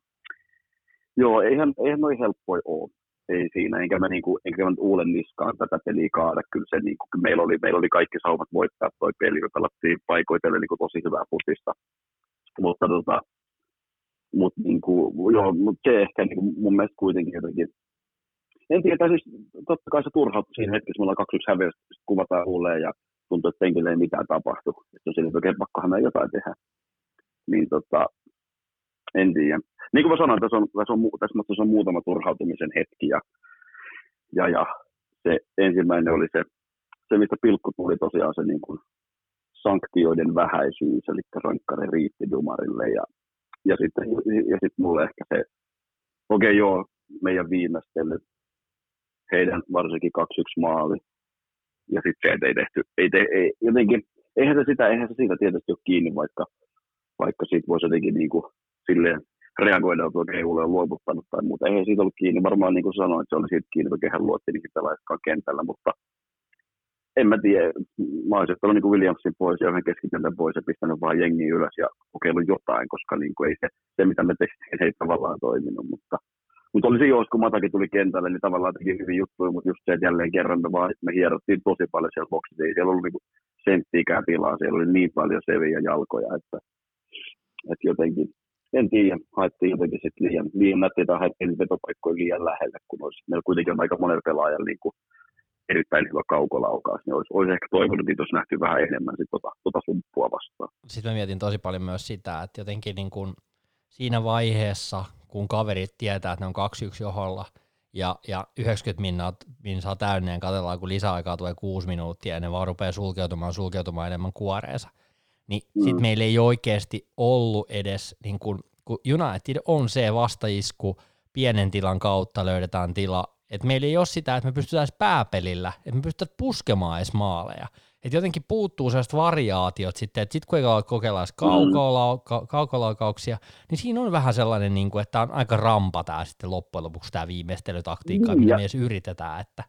joo, eihän, eihän noin helppoja ole ei siinä, enkä mä, niinku, enkä mä uulen niskaan tätä peliä kaada. Kyllä se, niinku, meillä, oli, meillä oli kaikki saumat voittaa toi peli, kun pelattiin paikoitelle niinku, tosi hyvää putista. Mutta tota, mut, niinku, joo, mut se ehkä niinku, mun mielestä kuitenkin jotenkin en tiedä, siis totta kai se turhautui siinä hetkessä, me ollaan 2-1 häviöstä, kuvataan uuleen ja tuntuu, että penkille ei mitään tapahtu. Että on siinä oikein pakkohan me jotain tehdä. Niin tota, en tiedä niin kuin mä sanoin, tässä, on, tässä, on, tässä, tässä on muutama turhautumisen hetki ja, ja, ja se ensimmäinen oli se, se, mistä pilkku tuli tosiaan se niin kuin sanktioiden vähäisyys, eli rankkari riitti Dumarille ja, ja sitten ja sit mulle ehkä se, okei okay, joo, meidän viimeistelyt, heidän varsinkin 2-1 maali, ja sitten se, että ei tehty, ei, te, ei, jotenkin, eihän se sitä, eihän se siitä tietysti ole kiinni, vaikka, vaikka siitä voisi jotenkin niin kuin, silleen reagoida, että okei, okay, on luovuttanut tai muuta. Ei siitä ollut kiinni. Varmaan niin kuin sanoin, että se oli siitä kiinni, kun hän luotti niihin pelaajatkaan kentällä, mutta en mä tiedä. Mä olisin ottanut niin Williamsin pois ja yhden keskikentän pois ja pistänyt vaan jengi ylös ja kokeillut jotain, koska niin kuin ei se, se, mitä me tehtiin, ei tavallaan toiminut. Mutta, mutta oli se jos, kun Matakin tuli kentälle, niin tavallaan teki hyvin juttuja, mutta just se, että jälleen kerran me, vaan, me hierottiin tosi paljon siellä boksissa. Ei siellä ollut niin senttiikään tilaa, siellä oli niin paljon seviä jalkoja, että, että jotenkin en tiedä, haettiin jotenkin sitten liian, liian nättiä tai haettiin vetopaikkoja liian lähelle, kun olisi, meillä kuitenkin on aika monella pelaajalla niin kuin erittäin hyvä kaukolaukaus, niin olisi, olisi ehkä toivonut, että olisi nähty vähän enemmän sit tota, tota sumppua vastaan. Sitten mä mietin tosi paljon myös sitä, että jotenkin niin kuin siinä vaiheessa, kun kaverit tietää, että ne on 2-1 joholla, ja, ja 90 minnaa, saa täynneen, katsellaan, kun lisäaikaa tulee 6 minuuttia, ja ne vaan rupeaa sulkeutumaan, sulkeutumaan enemmän kuoreensa niin mm. sitten meillä ei oikeasti ollut edes, niin kun, kun United on se vastaisku, pienen tilan kautta löydetään tila, että meillä ei ole sitä, että me pystytään pääpelillä, että me pystytään puskemaan edes maaleja. Että jotenkin puuttuu sellaiset variaatiot sitten, että sitten kun ei kokeilla edes mm. kaukolaukauksia, niin siinä on vähän sellainen, niin kuin, että on aika rampa tämä sitten loppujen lopuksi tämä viimeistelytaktiikka, niin, mitä me edes yritetään. Että.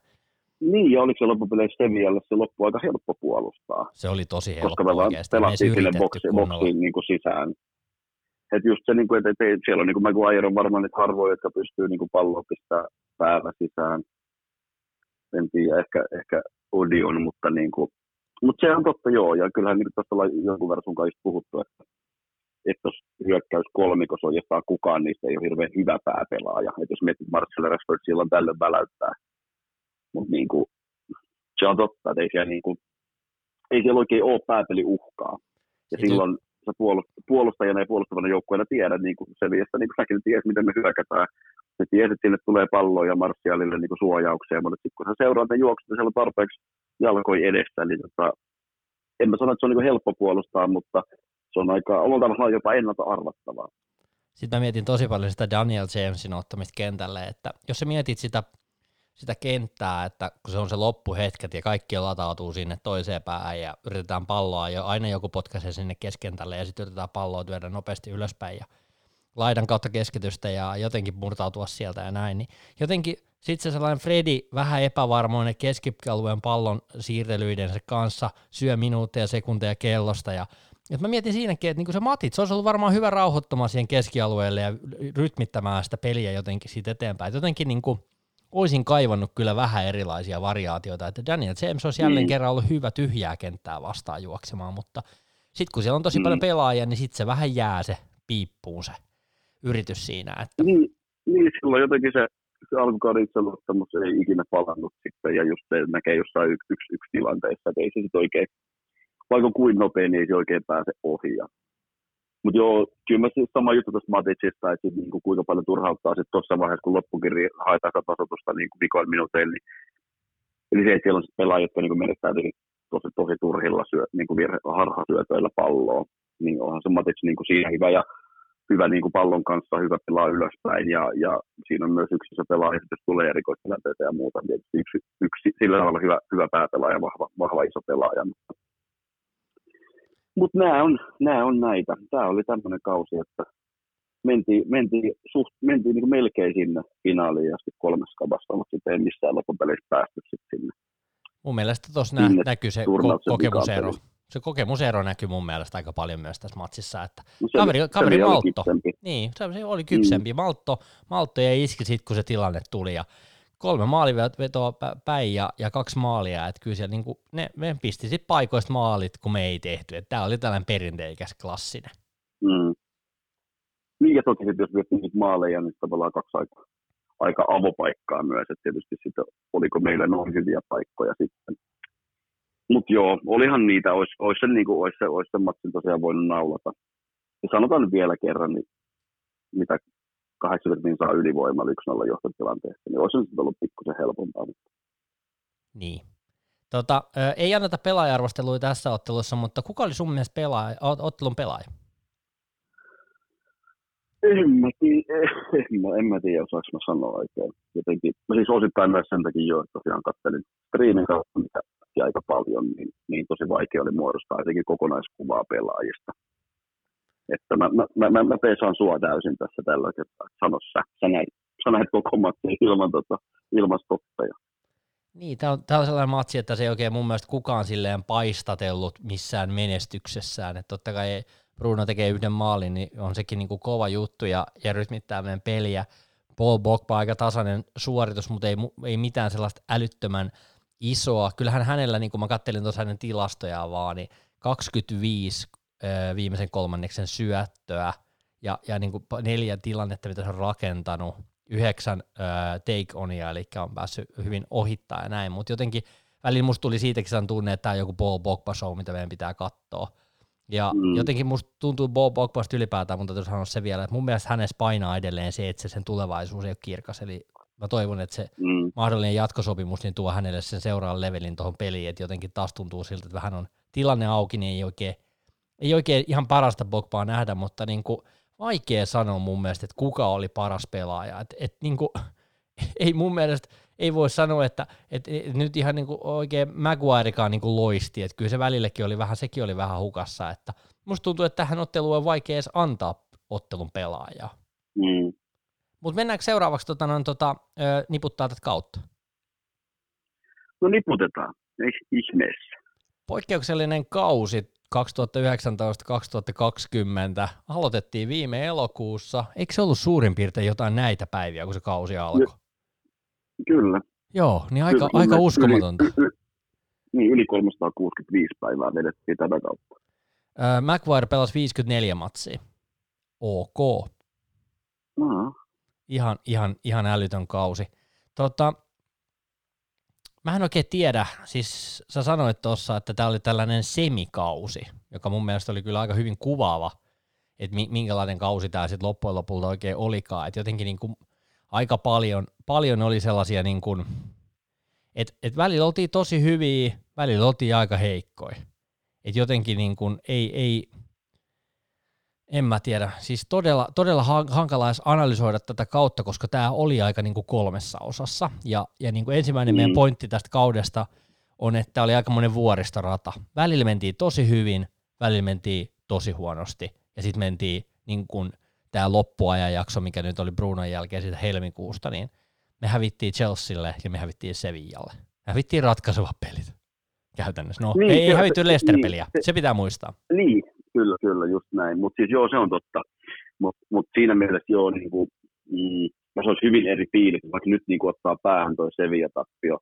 Niin, ja oliko se loppupeleissä Sevialle se loppu aika helppo puolustaa. Se oli tosi helppo Koska me vaan pelattiin sille boksiin, boksiin niin kuin sisään. Että just se, niin kuin, että, että siellä on niin kuin Maguire on varmaan niitä harvoja, jotka pystyy niin kuin palloa pistää päällä sisään. En tiedä, ehkä, ehkä Odi on, mutta, niin kuin, mutta se on totta joo. Ja kyllähän niin tuosta ollaan jonkun verran sun kanssa puhuttu, että, että jos hyökkäys kolmikos oikeastaan kukaan niistä ei ole hirveän hyvä pääpelaaja. Että jos mietit Marcel Rashford silloin tällöin väläyttää mutta niin kuin, se on totta, että ei siellä, niin kuin, ei siellä oikein ole pääpeli uhkaa. Ja Sitten... silloin sä puolustajana ja puolustavana joukkueena tiedät, niin kuin se viestä, niin kuin säkin tiedät, miten me hyökätään. Se tiedät, että sinne tulee palloja ja Martialille niin kuin suojauksia, mutta sitten kun sä seuraat ne juoksut ja siellä on tarpeeksi jalkoja edessä, niin tota, en mä sano, että se on niin helppo puolustaa, mutta se on aika omalta tavallaan jopa ennalta arvattavaa. Sitten mä mietin tosi paljon sitä Daniel Jamesin ottamista kentälle, että jos sä mietit sitä sitä kenttää, että kun se on se loppuhetket ja kaikki latautuu sinne toiseen päähän ja yritetään palloa ja aina joku potkaisee sinne keskentälle ja sitten yritetään palloa työdä nopeasti ylöspäin ja laidan kautta keskitystä ja jotenkin murtautua sieltä ja näin, niin jotenkin sitten se sellainen Fredi vähän epävarmoinen keskialueen pallon siirtelyidensä kanssa syö minuutteja, sekunteja kellosta ja et mä mietin siinäkin, että niinku se Matit, se olisi ollut varmaan hyvä rauhoittamaan siihen keskialueelle ja rytmittämään sitä peliä jotenkin siitä eteenpäin. Et jotenkin niinku, olisin kaivannut kyllä vähän erilaisia variaatioita, että Daniel James olisi jälleen mm. kerran ollut hyvä tyhjää kenttää vastaan juoksemaan, mutta sitten kun siellä on tosi mm. paljon pelaajia, niin sitten se vähän jää se piippuun se yritys siinä. Että... Niin, niin silloin jotenkin se, se alkukauden itseluottamus ei ikinä palannut sitten, ja just se näkee jossain yksi, yksi, yksi tilanteessa, että ei se sitten oikein, vaikka kuin nopea, niin ei se oikein pääse ohi. Ja mutta joo, kyllä mä siis sama juttu tuosta Matitsista, että niin kuin kuinka paljon turhauttaa sitten tuossa vaiheessa, kun loppukirja haetaan sitä tasotusta niin kuin vikoin minuuteilla. Niin, eli se, että siellä on pelaajia, jotka niin menettää tosi, tosi turhilla syö, niin kuin virhe, harhasyötöillä palloa, niin onhan se Matic niin kuin siinä hyvä ja hyvä niin kuin pallon kanssa, hyvä pelaa ylöspäin ja, ja siinä on myös yksi iso pelaaja, jos tulee erikoistilanteita ja muuta, niin yksi, yksi, sillä tavalla hyvä, hyvä pääpelaaja, vahva, vahva iso pelaaja, mutta mutta nämä on, nämä on näitä. Tämä oli tämmöinen kausi, että mentiin, mentiin, suht, mentiin niin melkein sinne finaaliin ja sitten kolmes kabasta, mutta sitten ei missään loppupeleissä päästy sitten sinne. Mun mielestä tuossa nä- näkyy se ko- kokemusero. Se kokemusero näkyy mun mielestä aika paljon myös tässä matsissa, että no se, kaveri, kaveri se Maltto, niin, se oli kypsempi. Mm. Maltto, Maltto ja iski sitten, kun se tilanne tuli ja kolme maalivetoa päin ja, ja kaksi maalia, että kyllä siellä niinku, ne, me pisti sitten paikoista maalit, kun me ei tehty, että tämä oli tällainen perinteikäs klassinen. Mm. Niin ja toki sitten jos miettii niitä maaleja, niin tavallaan kaksi aika, aika avopaikkaa myös, että tietysti sitten oliko meillä noin hyviä paikkoja sitten. Mutta joo, olihan niitä, olisi, olisi, sen, niin kuin, olisi, se, sen matsin tosiaan voinut naulata. Ja sanotaan nyt vielä kerran, niin mitä 80 min saa ylivoimalla 1-0 johtotilanteessa, niin olisi se ollut pikkusen helpompaa. Mutta... Niin. Tota, ei anneta pelaajarvostelua tässä ottelussa, mutta kuka oli sun mielestä pelaaja, ottelun pelaaja? En mä, tiedä, en, mä, tiedä, osaanko mä sanoa oikein. Jotenkin, mä siis osittain myös sen takia jo, että tosiaan kattelin striimin kautta, mitä aika paljon, niin, niin tosi vaikea oli muodostaa jotenkin kokonaiskuvaa pelaajista. Että mä, mä, mä, mä, peesaan sua täysin tässä tällä kertaa, sano sä, sä näit, sä näit koko matsin ilman, tota, ilman stoppeja. Niin, tämä on, tää on sellainen matsi, että se ei oikein mun mielestä kukaan silleen paistatellut missään menestyksessään. Että totta kai Bruno tekee yhden maalin, niin on sekin niin kuin kova juttu ja, ja rytmittää meidän peliä. Paul Bogba aika tasainen suoritus, mutta ei, ei mitään sellaista älyttömän isoa. Kyllähän hänellä, niin kuin mä kattelin tuossa hänen tilastojaan vaan, niin 25 viimeisen kolmanneksen syöttöä ja, ja niin kuin neljä tilannetta, mitä se on rakentanut, yhdeksän äh, take-onia, eli on päässyt hyvin ohittaa ja näin, mutta jotenkin välillä musta tuli siitäkin sen tunne, että tämä on joku Paul Bogba show, mitä meidän pitää katsoa. Ja mm. jotenkin musta tuntuu Paul Bogbasta ylipäätään, mutta täytyy sanoa se vielä, että mun mielestä hänessä painaa edelleen se, että se sen tulevaisuus ei ole kirkas, eli mä toivon, että se mm. mahdollinen jatkosopimus niin tuo hänelle sen seuraavan levelin tuohon peliin, että jotenkin taas tuntuu siltä, että vähän on tilanne auki, niin ei oikein, ei oikein ihan parasta Bogbaa nähdä, mutta niin kuin vaikea sanoa mun mielestä, että kuka oli paras pelaaja. Et, et niin kuin, ei mun mielestä, ei voi sanoa, että, että nyt ihan niin kuin oikein Maguirekaan niin kuin loisti, että kyllä se välillekin oli vähän, sekin oli vähän hukassa, että musta tuntuu, että tähän otteluun on vaikea edes antaa ottelun pelaajaa. Mm. Mutta mennäänkö seuraavaksi tota, noin, tota, ö, niputtaa tätä kautta? No niputetaan, ihmeessä. Poikkeuksellinen kausi 2019-2020 aloitettiin viime elokuussa. Eikö se ollut suurin piirtein jotain näitä päiviä, kun se kausi alkoi? Kyllä. Joo, niin aika, kyllä, aika uskomatonta. Yli, yli, niin, yli 365 päivää vedettiin tätä kautta. Äh, McWire pelasi 54 matsia. Ok. No. Ihan, ihan, ihan älytön kausi. Tota, mä en oikein tiedä, siis sä sanoit tuossa, että tämä oli tällainen semikausi, joka mun mielestä oli kyllä aika hyvin kuvaava, että minkälainen kausi tämä sitten loppujen lopulta oikein olikaan, että jotenkin niin kuin aika paljon, paljon oli sellaisia niin kuin, että et välillä oltiin tosi hyviä, välillä oltiin aika heikkoja. Että jotenkin niin kuin ei, ei, en mä tiedä, siis todella, todella hankala analysoida tätä kautta, koska tämä oli aika niin kuin kolmessa osassa. Ja, ja niin kuin ensimmäinen mm. meidän pointti tästä kaudesta on, että oli aika monen vuoristorata. Välillä mentiin tosi hyvin, välillä mentiin tosi huonosti, ja sitten mentiin niin kuin – tämä loppuajan jakso, mikä nyt oli Brunon jälkeen siitä helmikuusta, niin me hävittiin Chelsealle ja me hävittiin Sevillalle. Me hävittiin ratkaisevat pelit käytännössä. No, niin, ei, hävitty Leicester-peliä, niin, se, se pitää muistaa. Niin, kyllä, kyllä, just näin. Mutta siis joo, se on totta. Mutta mut siinä mielessä joo, niin kuin, mm, se olisi hyvin eri fiilis, vaikka nyt niin kuin ottaa päähän toi Sevilla-tappio,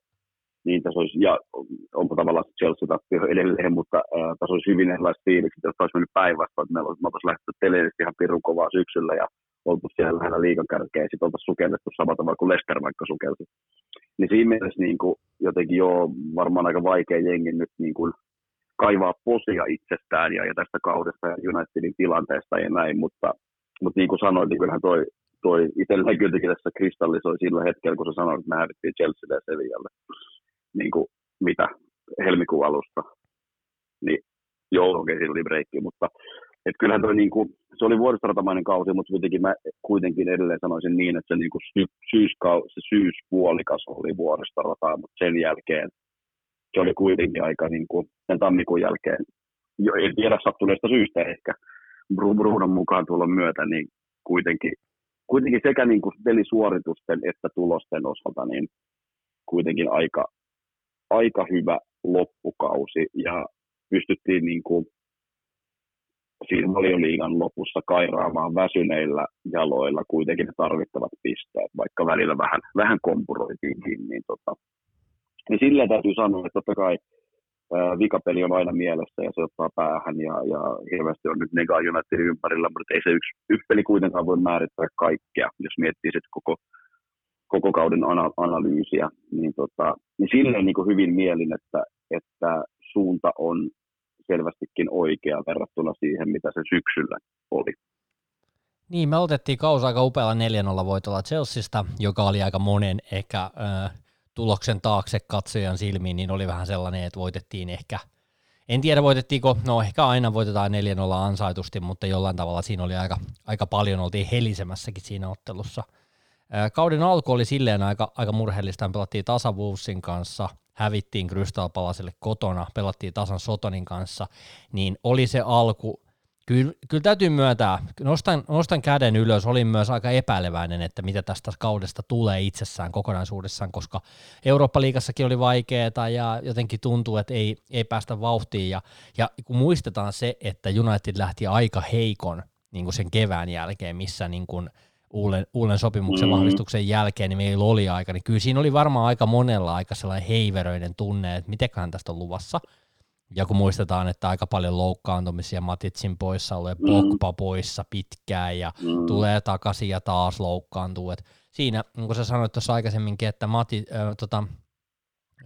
niin tässä olisi, ja onko tavallaan Chelsea-tappio edelleen, mutta äh, tässä olisi hyvin erilaiset fiilikset, jos olisi mennyt päinvastoin, että meillä olisi, me oltaisiin lähdetty teleisesti ihan pirun kovaa syksyllä ja oltu siellä lähellä liikan kärkeä, ja sitten oltaisiin sukellettu samalla tavalla kuin Lester vaikka sukelti. Niin siinä mielessä niin kuin, jotenkin joo, varmaan aika vaikea jengi nyt niin kuin, kaivaa posia itsestään ja, ja tästä kaudesta ja Unitedin tilanteesta ja näin, mutta, mutta niin kuin sanoin, niin kyllähän toi, toi itselleen kyllä tässä kristallisoi sillä hetkellä, kun sä sanoit, että me hävittiin Chelsea ja Sevillalle niin kuin, mitä helmikuun alusta, niin okay, siinä oli breikki, mutta et kyllähän toi, niin kuin, se oli vuoristoratamainen kausi, mutta kuitenkin mä kuitenkin edelleen sanoisin niin, että se, niin kuin sy- syyskau- se syyspuolikas oli vuoristorataa, mutta sen jälkeen se oli kuitenkin aika niin kuin, sen tammikuun jälkeen, jo, en tiedä sattuneesta syystä ehkä, Brunon mukaan tulon myötä, niin kuitenkin, kuitenkin sekä niin kuin pelisuoritusten että tulosten osalta niin kuitenkin aika, aika hyvä loppukausi ja pystyttiin niin kuin siinä valioliigan lopussa kairaamaan väsyneillä jaloilla. Kuitenkin tarvittavat pisteet, vaikka välillä vähän, vähän kompuroitiinkin, niin, tota, niin sillä täytyy sanoa, että totta kai ää, vikapeli on aina mielessä ja se ottaa päähän ja, ja hirveästi on nyt Nega ympärillä, mutta ei se yksi, yksi peli kuitenkaan voi määrittää kaikkea, jos miettii sitten koko, koko kauden ana- analyysiä, niin, tota, niin silleen niin kuin hyvin mielin, että, että suunta on selvästikin oikea verrattuna siihen, mitä se syksyllä oli. Niin, me otettiin kausi aika upealla 4-0 voitolla Chelseasta, joka oli aika monen ehkä äh, tuloksen taakse katsojan silmiin, niin oli vähän sellainen, että voitettiin ehkä, en tiedä voitettiinko, no ehkä aina voitetaan 4-0 ansaitusti, mutta jollain tavalla siinä oli aika, aika paljon, oltiin helisemässäkin siinä ottelussa. Kauden alku oli silleen aika, aika murheellista, pelattiin tasa Wolvesin kanssa – hävittiin Crystal Palaselle kotona, pelattiin tasan Sotonin kanssa, niin oli se alku, kyllä, kyllä täytyy myöntää, nostan, nostan käden ylös, olin myös aika epäileväinen, että mitä tästä kaudesta tulee itsessään kokonaisuudessaan, koska Eurooppa-liigassakin oli vaikeaa ja jotenkin tuntuu, että ei, ei päästä vauhtiin. Ja, ja kun muistetaan se, että United lähti aika heikon niin kuin sen kevään jälkeen, missä niin kuin – uuden, uuden sopimuksen mm-hmm. vahvistuksen jälkeen, niin meillä oli aika, niin kyllä siinä oli varmaan aika monella aika sellainen heiveröinen tunne, että mitenköhän tästä on luvassa. Ja kun muistetaan, että aika paljon loukkaantumisia, Matitsin poissa ole mm. Pogba poissa pitkään ja mm. tulee takaisin ja taas loukkaantuu. Et siinä, niin kuin sä sanoit tuossa aikaisemminkin, että Mati, äh, tota,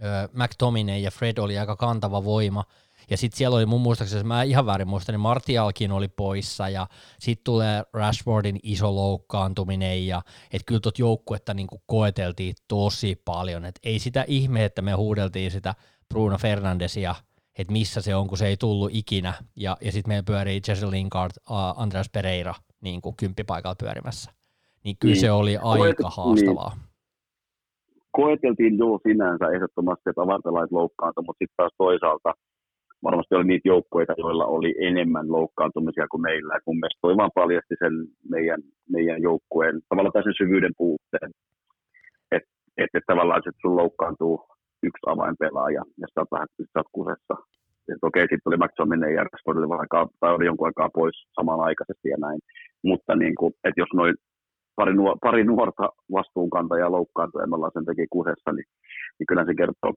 äh, McTominay ja Fred oli aika kantava voima – ja sitten siellä oli mun muistaakseni, mä ihan väärin muistan, niin Martialkin oli poissa ja sitten tulee Rashfordin iso loukkaantuminen ja että kyllä tuot joukkuetta niin koeteltiin tosi paljon. Et ei sitä ihme, että me huudeltiin sitä Bruno Fernandesia, että missä se on, kun se ei tullut ikinä. Ja, ja sitten meillä pyörii Jesse Lingard, uh, Andreas Pereira niin kuin kymppipaikalla pyörimässä. Niin kyllä niin. se oli aika Koet, haastavaa. Niin. Koeteltiin jo sinänsä ehdottomasti, että avartelait loukkaantui, mutta sitten taas toisaalta – varmasti oli niitä joukkueita, joilla oli enemmän loukkaantumisia kuin meillä. Et mun mielestä toi vaan paljasti sen meidän, meidän joukkueen tavallaan täysin syvyyden puutteen. Että et, et tavallaan että sun loukkaantuu yksi avainpelaaja ja sä oot vähän sä kusessa. Et okei, sitten oli McTominay ja Rashford tai oli jonkun aikaa pois samanaikaisesti ja näin. Mutta niin kuin, että jos noin pari, nuor, pari nuorta vastuunkantajaa loukkaantuu ja me ollaan sen teki kusessa, niin, niin kyllä se kertoo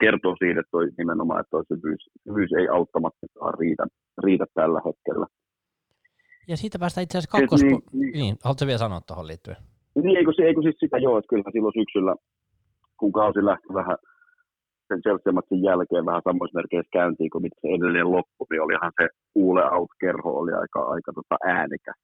kertoo siitä, että toi, nimenomaan, että toi syvyys, syvyys ei auttamattaan riitä, riitä tällä hetkellä. Ja siitä päästään itse asiassa kakkos... Niin, niin, niin, haluatko vielä sanoa tuohon liittyen? Niin, eikö, eikö siis sitä joo, että kyllä silloin syksyllä, kun kausi lähti vähän sen Chelsea-matsin jälkeen vähän samoissa merkeissä käyntiin kuin mitä se edellinen loppu, niin olihan se Uule Out-kerho oli aika, aika tota äänikäs.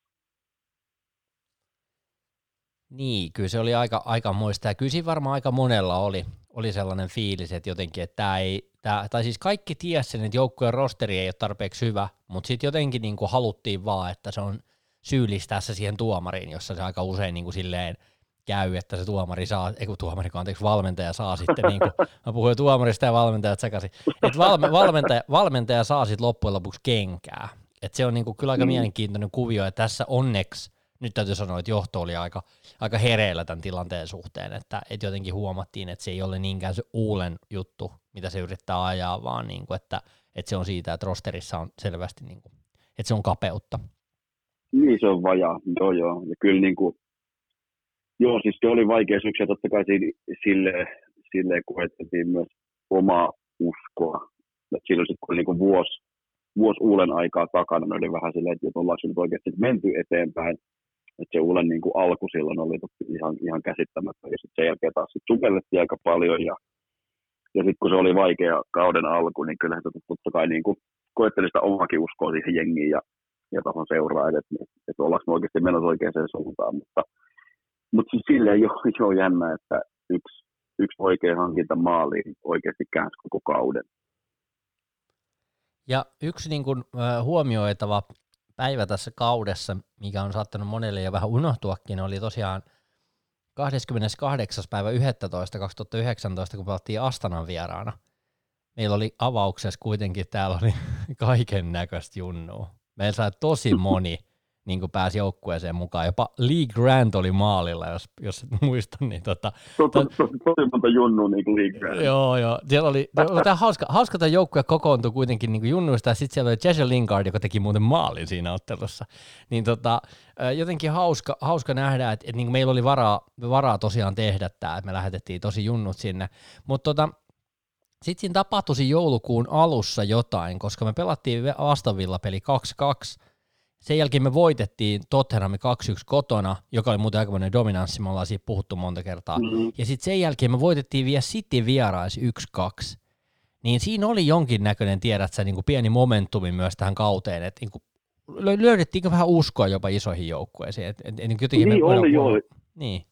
Niin, kyllä se oli aika, aika muista. Ja kyllä siinä varmaan aika monella oli, oli sellainen fiilis, että jotenkin, että tämä ei, tämä, tai siis kaikki tiesi sen, että joukkueen rosteri ei ole tarpeeksi hyvä, mutta sitten jotenkin niin kuin haluttiin vaan, että se on syyllistää se siihen tuomariin, jossa se aika usein niin kuin silleen käy, että se tuomari saa, ei kun tuomari, anteeksi, valmentaja saa sitten, niin kuin, mä puhuin tuomarista ja valmentajat sekaisin, että valme, valmentaja, valmentaja saa sitten loppujen lopuksi kenkää. Että se on niin kuin kyllä aika mm. mielenkiintoinen kuvio, ja tässä onneksi nyt täytyy sanoa, että johto oli aika, aika hereillä tämän tilanteen suhteen, että, että jotenkin huomattiin, että se ei ole niinkään se uulen juttu, mitä se yrittää ajaa, vaan niin kuin, että, että se on siitä, että rosterissa on selvästi, niin kuin, että se on kapeutta. Niin, se on vajaa, joo joo. Ja kyllä niin kuin, joo, siis se oli vaikea syksy, totta kai sille, sille koettiin myös omaa uskoa. Et silloin sitten kun oli niin kuin vuosi, vuosi uulen aikaa takana, ne oli vähän silleen, että ollaan nyt oikeasti menty eteenpäin että se Ulen niin kuin alku silloin oli ihan, ihan käsittämättä, ja sitten sen jälkeen taas sit sukellettiin aika paljon, ja, ja sitten kun se oli vaikea kauden alku, niin kyllä se totta kai niin kuin koetteli sitä omakin uskoa siihen jengiin ja, ja tuohon seuraa, että, että, että ollaanko me oikeasti menossa oikeaan suuntaan, mutta, mutta siis silleen jo, jo jännä, että yksi, yksi oikea hankinta maaliin oikeasti käänsi koko kauden. Ja yksi niin kuin, huomioitava päivä tässä kaudessa, mikä on saattanut monelle jo vähän unohtuakin, oli tosiaan 28. päivä 11. 2019, kun pelattiin Astanan vieraana. Meillä oli avauksessa kuitenkin, täällä oli kaiken näköistä junnua. Meillä sai tosi moni niin kuin pääsi joukkueeseen mukaan. Jopa Lee Grant oli maalilla, jos, jos et muista. Niin tota, tosi, monta junnua niin kuin Lee Grant. Joo, joo. Siellä oli, tämä hauska, hauska tämä joukkue kokoontui kuitenkin niin kuin junnuista, ja sitten siellä oli Jesse Lingard, joka teki muuten maalin siinä ottelussa. Niin tota, jotenkin hauska, hauska nähdä, että, että niin kuin meillä oli varaa, varaa tosiaan tehdä tämä, että me lähetettiin tosi junnut sinne. Mutta tota, sitten siinä tapahtui joulukuun alussa jotain, koska me pelattiin vastavilla peli 2-2, sen jälkeen me voitettiin Tottenham 2-1 kotona, joka oli muuten aikamoinen dominanssi, me ollaan siitä puhuttu monta kertaa. Mm-hmm. Ja sitten sen jälkeen me voitettiin vielä City vierais 1-2. Niin siinä oli jonkinnäköinen, tiedät sä, niin kuin pieni momentumi myös tähän kauteen, että niin kuin löydettiinkö vähän uskoa jopa isoihin joukkueisiin? Et, et, et, niin, niin oli, joo. Niin.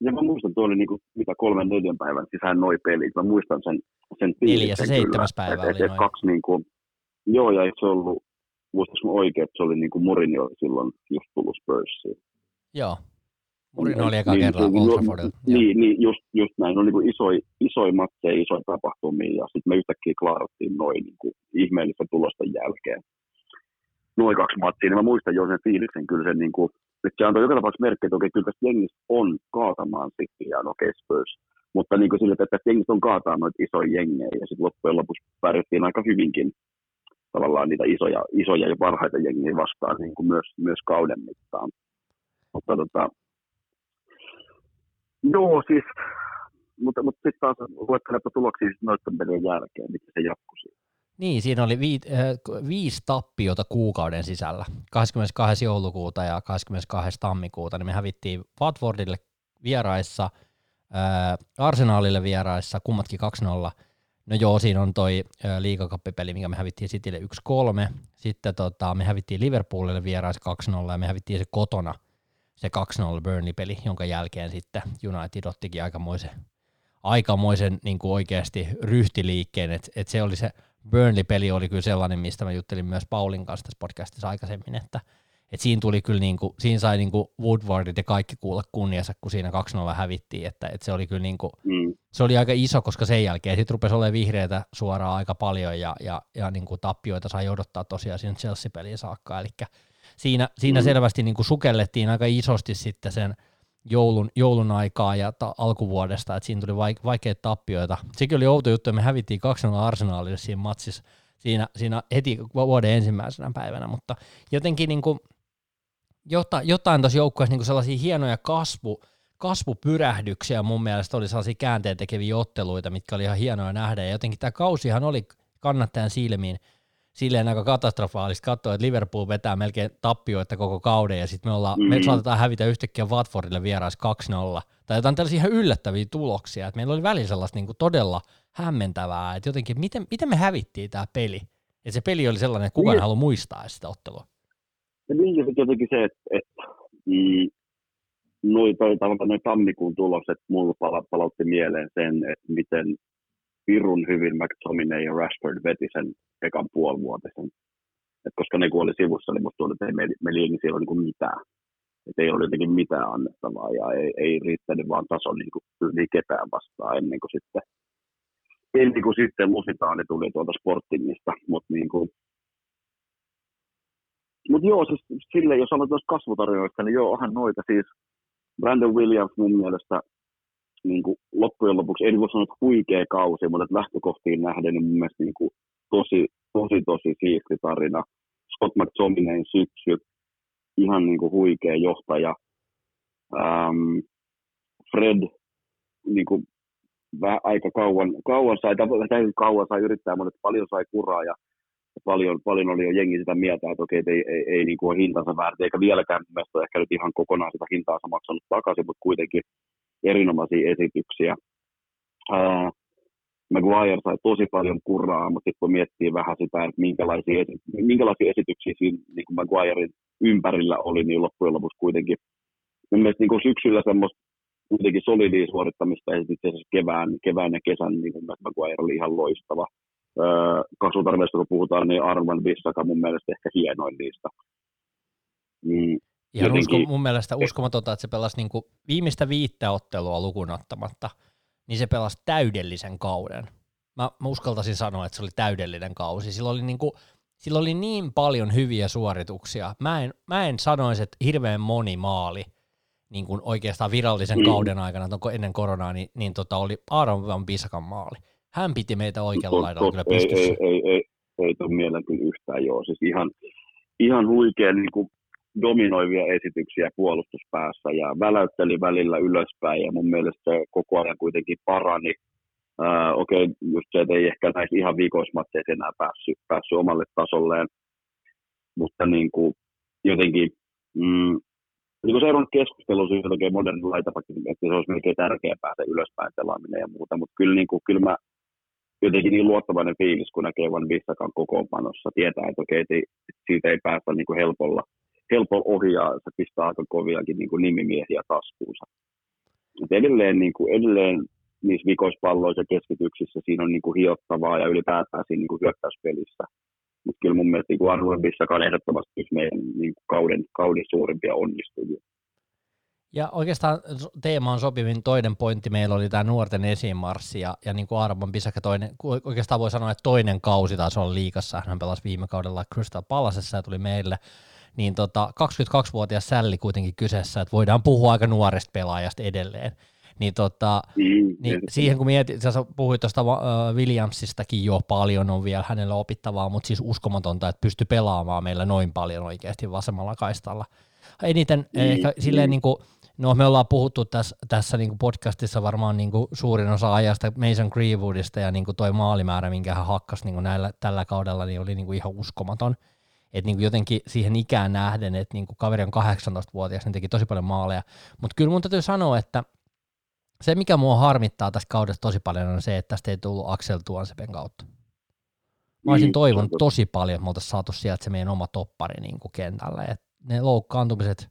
Ja mä muistan, tuo oli niin kuin, mitä kolmen neljän päivän sisään noi pelit. Mä muistan sen, sen Neljäs ja seitsemäs päivä et, oli et, et kaksi niin kuin, joo, ja se ollut muistaaks oikein, että se oli niin kuin Mourinho silloin just tullut Spursiin. Joo. Mourinho oli eka niin, kerralla niin, Old Niin, niin just, just näin. Oli niin isoja isoi matseja, isoja tapahtumia, ja sitten me yhtäkkiä klaarattiin noin niin kuin ihmeellisten tulosten jälkeen. Noin kaksi matsia, niin mä muistan jo sen fiiliksen kyllä sen, niin kuin, että se antoi joka tapauksessa merkki, että okei, kyllä tästä jengistä on kaatamaan City ja no okay, Spurs. Mutta niin kuin sille, että tästä jengistä on kaataa noita isoja jengejä, ja sitten loppujen lopuksi pärjättiin aika hyvinkin tavallaan niitä isoja, isoja ja parhaita jengiä vastaan niin kuin myös, myös kauden mittaan. Mutta tota, joo, siis, mutta, mutta sitten taas luettelepa tuloksia siis noiden pelien jälkeen, miten se jatkui Niin, siinä oli vi, äh, viisi tappiota kuukauden sisällä. 22. joulukuuta ja 22. tammikuuta, niin me hävittiin Watfordille vieraissa, äh, Arsenalille vieraissa, kummatkin 2-0, No joo, siinä on toi liigakappipeli, mikä me hävittiin Citylle 1-3. Sitten tota, me hävittiin Liverpoolille vierais 2-0 ja me hävittiin se kotona se 2-0 Burnley-peli, jonka jälkeen sitten United ottikin aikamoisen, aikamoisen niin kuin oikeasti ryhtiliikkeen, että et se oli se Burnley-peli oli kyllä sellainen, mistä mä juttelin myös Paulin kanssa tässä podcastissa aikaisemmin, että – et siinä tuli kyllä niinku, siinä sai niinku Woodwardit ja kaikki kuulla kunniansa, kun siinä 2-0 hävittiin, että et se oli kyllä niinku, mm. Se oli aika iso, koska sen jälkeen sitten rupesi olemaan vihreitä suoraan aika paljon ja, ja, ja niinku tappioita sai odottaa tosiaan siinä Chelsea-peliin saakka, eli siinä, siinä mm. selvästi niinku sukellettiin aika isosti sitten sen joulun, joulun aikaa ja ta- alkuvuodesta, että siinä tuli vaik- vaikeita tappioita. Sekin oli outo juttu, että me hävittiin 2-0 Arsenalille siinä matsissa, siinä, siinä heti vuoden ensimmäisenä päivänä, mutta jotenkin niin kuin, jotain, jotain tuossa joukkueessa niin sellaisia hienoja kasvu, kasvupyrähdyksiä mun mielestä oli sellaisia käänteen tekeviä otteluita, mitkä oli ihan hienoja nähdä. Ja jotenkin tämä kausihan oli kannattajan silmiin silleen aika katastrofaalista katsoa, että Liverpool vetää melkein tappioita koko kauden ja sitten me, ollaan, mm-hmm. me saatetaan hävitä yhtäkkiä Watfordille vierais 2-0 tai jotain tällaisia ihan yllättäviä tuloksia, että meillä oli välillä sellaista niin kuin todella hämmentävää, että jotenkin miten, miten me hävittiin tämä peli, että se peli oli sellainen, että kukaan niin. haluaa muistaa sitä ottelua. Ja niin, ja jotenkin se, että, että mm, noi, tavallaan noi tammikuun tulokset mulla pala, palautti mieleen sen, että miten pirun hyvin McTominay ja Rashford veti sen ekan puolivuotisen. Et koska ne kun oli sivussa, niin musta tuntuu, että ei meillä, meillä ei siellä niin mitään. Että ei ole jotenkin mitään annettavaa ja ei, ei riittänyt vaan taso niin kuin, yli ketään vastaan ennen kuin sitten ennen kuin sitten Lusitaani tuli tuolta Sportingista, mutta niin kuin, mutta joo, siis sille, jos aloitan tuosta kasvutarjoista, niin joo, onhan noita siis. Brandon Williams mun mielestä niin kuin loppujen lopuksi, en voi sanoa, että huikea kausi, mutta lähtökohtiin nähden niin mun mielestä niin kuin tosi, tosi, tosi siisti tarina. Scott McTominayn syksy, ihan niin kuin huikea johtaja. Ähm, Fred niin kuin vähän aika kauan, kauan sai, tai kauan sai yrittää, mutta paljon sai kuraa ja paljon, paljon oli jo jengi sitä mieltä, että okei, ei, ei, ei niin kuin ole hintansa väärti, eikä vieläkään mielestäni ehkä nyt ihan kokonaan sitä hintaa maksanut takaisin, mutta kuitenkin erinomaisia esityksiä. Uh, Maguire sai tosi paljon kuraa, mutta sitten kun miettii vähän sitä, että minkälaisia, minkälaisia esityksiä siinä niin kuin Maguirein ympärillä oli, niin loppujen lopuksi kuitenkin mun mielestä niin kuin syksyllä semmoista kuitenkin solidia suorittamista ja sitten kevään, kevään ja kesän niin kuin Maguire oli ihan loistava kasvutarveista kun puhutaan, niin Arman Bissaka mun mielestä ehkä hienoin niistä. Mm, Ihan jotenkin... usko, mun mielestä uskomatonta, että se pelasi niinku viimeistä viittä ottelua lukuun ottamatta, niin se pelasi täydellisen kauden. Mä, mä uskaltaisin sanoa, että se oli täydellinen kausi. Sillä oli niinku sillä oli niin paljon hyviä suorituksia. Mä en, mä en sanoisi, että hirveän moni maali niin kuin oikeastaan virallisen mm. kauden aikana, onko ennen koronaa, niin, niin tota oli Aaron Van Bisakan maali. Hän piti meitä oikealla laidalla kyllä pystyssä. Ei, ei, ei, ei, ei tuon mieleen kyllä yhtään joo. Siis ihan, ihan huikea niin kuin dominoivia esityksiä puolustuspäässä ja väläytteli välillä ylöspäin ja mun mielestä se koko ajan kuitenkin parani. Uh, Okei, okay, just se, että ei ehkä näissä ihan viikoismatseissa enää päässyt, päässyt omalle tasolleen, mutta niin kuin jotenkin mm, niin kuin seurannut keskustelua siitä oikein modernin laitapakki, että se olisi melkein tärkeämpää se ylöspäin pelaaminen ja muuta, mutta kyllä, niin kuin, kyllä mä jotenkin niin luottavainen fiilis, kun näkee Van Bissakan kokoonpanossa, tietää, että okei, että siitä ei päästä niin kuin helpolla, helpolla ohi ja se pistää aika koviakin niin kuin nimimiehiä taskuunsa. Et edelleen, niin kuin, edelleen niissä vikoispalloissa ja keskityksissä siinä on niin kuin hiottavaa ja ylipäätään siinä niin kuin hyökkäyspelissä. Mutta kyllä mun mielestä niin Arnold Bissaka on ehdottomasti yksi meidän niin kuin kauden, kauden suurimpia onnistujia. Ja oikeastaan teemaan sopivin toinen pointti meillä oli tämä nuorten esimarssi ja, ja niin kuin Arman Pisaka toinen, oikeastaan voi sanoa, että toinen kausi taas on liikassa, hän pelasi viime kaudella Crystal Palaceessa ja tuli meille, niin tota, 22-vuotias Sälli kuitenkin kyseessä, että voidaan puhua aika nuoresta pelaajasta edelleen. Niin, tota, mm, niin siihen kun mietit, sä puhuit tuosta uh, Williamsistakin jo paljon on vielä hänellä opittavaa, mutta siis uskomatonta, että pystyy pelaamaan meillä noin paljon oikeasti vasemmalla kaistalla. Eniten mm, ehkä mm. silleen niin kuin, No me ollaan puhuttu tässä, tässä niin kuin podcastissa varmaan niin kuin suurin osa ajasta Mason Greenwoodista ja niin kuin toi maalimäärä, minkä hän hakkasi niin kuin näillä, tällä kaudella, niin oli niin kuin ihan uskomaton. Et niin kuin jotenkin siihen ikään nähden, että niin kuin kaveri on 18-vuotias, niin teki tosi paljon maaleja. Mutta kyllä mun täytyy sanoa, että se mikä mua harmittaa tässä kaudessa tosi paljon on se, että tästä ei tullut Axel Tuansepen kautta. Mä olisin niin, toivonut tosi paljon, että me oltaisiin saatu sieltä se meidän oma toppari niin kuin kentälle. Et ne loukkaantumiset,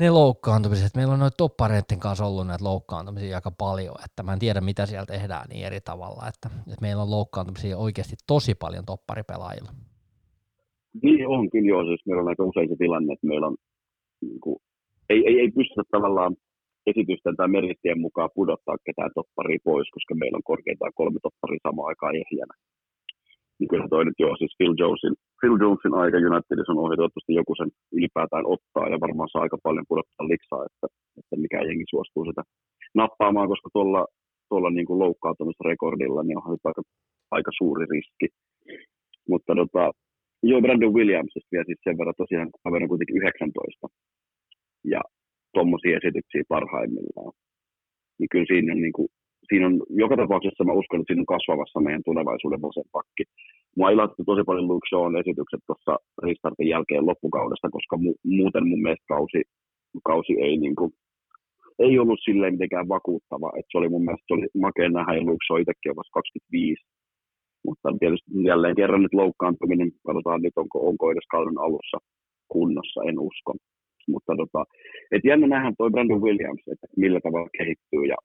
ne loukkaantumiset, meillä on noita toppareiden kanssa ollut näitä loukkaantumisia aika paljon, että mä en tiedä mitä siellä tehdään niin eri tavalla, että, että meillä on loukkaantumisia oikeasti tosi paljon topparipelaajilla. Niin on kyllä joo, siis meillä on aika usein se tilanne, että meillä on, niin kuin, ei, ei, ei pystytä tavallaan esitysten tai merittien mukaan pudottaa ketään topparia pois, koska meillä on korkeintaan kolme topparia samaan aikaan ehjänä niin kyllä toi nyt joo, siis Phil Jonesin, Phil Jonesin aika Unitedissa on ohi, toivottavasti joku sen ylipäätään ottaa ja varmaan saa aika paljon pudottaa liksaa, että, että mikä jengi suostuu sitä nappaamaan, koska tuolla, tuolla niin kuin loukkaantumisrekordilla niin on aika, aika suuri riski. Mutta tota, joo, Brandon Williamsista vielä siis sen verran tosiaan, kaveri on kuitenkin 19 ja tuommoisia esityksiä parhaimmillaan. Niin kyllä siinä on niin kuin siinä on, joka tapauksessa mä uskon, että siinä on kasvavassa meidän tulevaisuuden vasen pakki. Mua ilahti tosi paljon Luke Shawn esitykset tuossa restartin jälkeen loppukaudesta, koska mu- muuten mun mielestä kausi, kausi ei, niin kuin, ei ollut silleen mitenkään vakuuttava. Et se oli mun mielestä se oli makea nähdä, ja Luke Shaw itsekin on vasta 25. Mutta tietysti jälleen kerran nyt loukkaantuminen, katsotaan nyt onko, onko edes kauden alussa kunnossa, en usko. Mutta tota, et jännä nähdä toi Brandon Williams, että millä tavalla kehittyy ja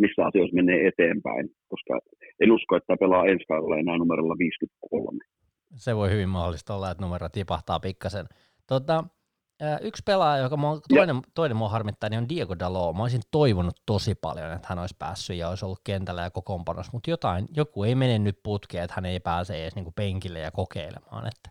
missä asioissa menee eteenpäin, koska en usko, että pelaa ensi kaudella enää numerolla 53. Se voi hyvin mahdollista olla, että numero tipahtaa pikkasen. Tota, yksi pelaaja, joka mua, toinen, toinen mua harmittaa, niin on Diego Dalot. Mä olisin toivonut tosi paljon, että hän olisi päässyt ja olisi ollut kentällä ja kokoonpanossa, mutta jotain, joku ei mene nyt putkeen, että hän ei pääse edes niinku penkille ja kokeilemaan. Että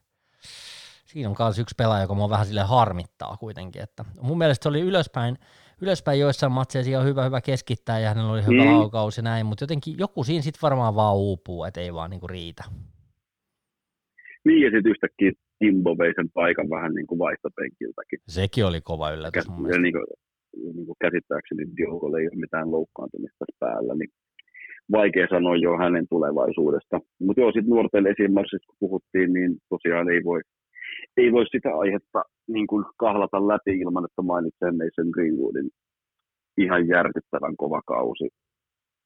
siinä on myös yksi pelaaja, joka mua vähän sille harmittaa kuitenkin. Että mun mielestä se oli ylöspäin, ylöspäin joissain matseissa on hyvä, hyvä keskittää ja hänellä oli hyvä mm. laukaus ja näin, mutta jotenkin joku siinä sitten varmaan vaan uupuu, että ei vaan niinku riitä. Niin ja sitten yhtäkkiä Timbo vei sen paikan vähän niin kuin vaihtopenkiltäkin. Sekin oli kova yllätys Käs, mun mielestä. Niin kuin, niin kuin käsittääkseni Diogolle ei ole mitään loukkaantumista päällä, niin vaikea sanoa jo hänen tulevaisuudesta. Mutta joo, sitten nuorten esimerkiksi kun puhuttiin, niin tosiaan ei voi ei voi sitä aihetta niin kuin kahlata läpi ilman, että mainitsee Mason Greenwoodin ihan järkyttävän kova kausi.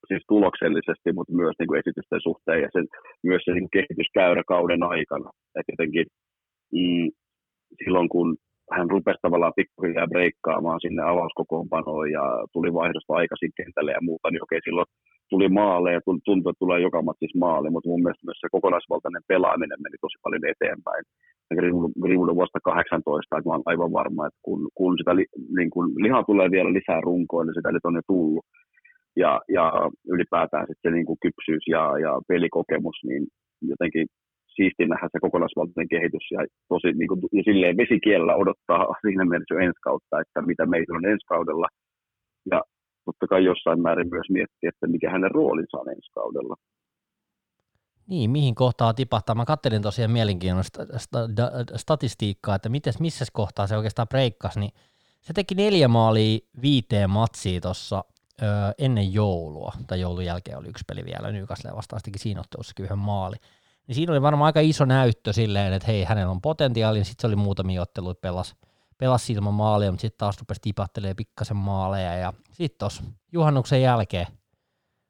Siis tuloksellisesti, mutta myös niin kuin esitysten suhteen ja sen, myös se kuin kehityskäyrä kauden aikana. Et jotenkin mm, silloin, kun hän rupesi tavallaan pikkuhiljaa breikkaamaan sinne avauskokoonpanoon ja tuli vaihdosta aikaisin kentälle ja muuta, niin okei, silloin tuli maaleja ja tuntui, että tulee joka matsissa maali, mutta mun mielestä myös se kokonaisvaltainen pelaaminen meni tosi paljon eteenpäin. Greenwood vasta 18, että mä olen aivan varma, että kun, kun sitä li, niin kun lihaa tulee vielä lisää runkoa, niin sitä nyt on jo tullut. Ja, ja ylipäätään sitten se niin kuin kypsyys ja, ja pelikokemus, niin jotenkin siisti nähdä se kokonaisvaltainen kehitys ja, tosi, niin kuin, ja silleen vesikielellä odottaa siinä mielessä jo ensi kautta, että mitä meillä on ensi kaudella. Ja totta kai jossain määrin myös miettiä, että mikä hänen roolinsa on ensi kaudella. Niin, mihin kohtaa tipahtaa? Mä kattelin tosiaan mielenkiintoista statistiikkaa, että mites, missä kohtaa se oikeastaan breikkasi, niin se teki neljä maalia viiteen matsiin tuossa ennen joulua, tai joulun jälkeen oli yksi peli vielä, Nykasle vastaan teki siinä ottelussa yhden maali. Niin siinä oli varmaan aika iso näyttö silleen, että hei, hänellä on potentiaali, sitten se oli muutamia otteluita pelas, pelas ilman maalia, mutta sitten taas rupesi tipattelemaan pikkasen maaleja, ja sitten tuossa juhannuksen jälkeen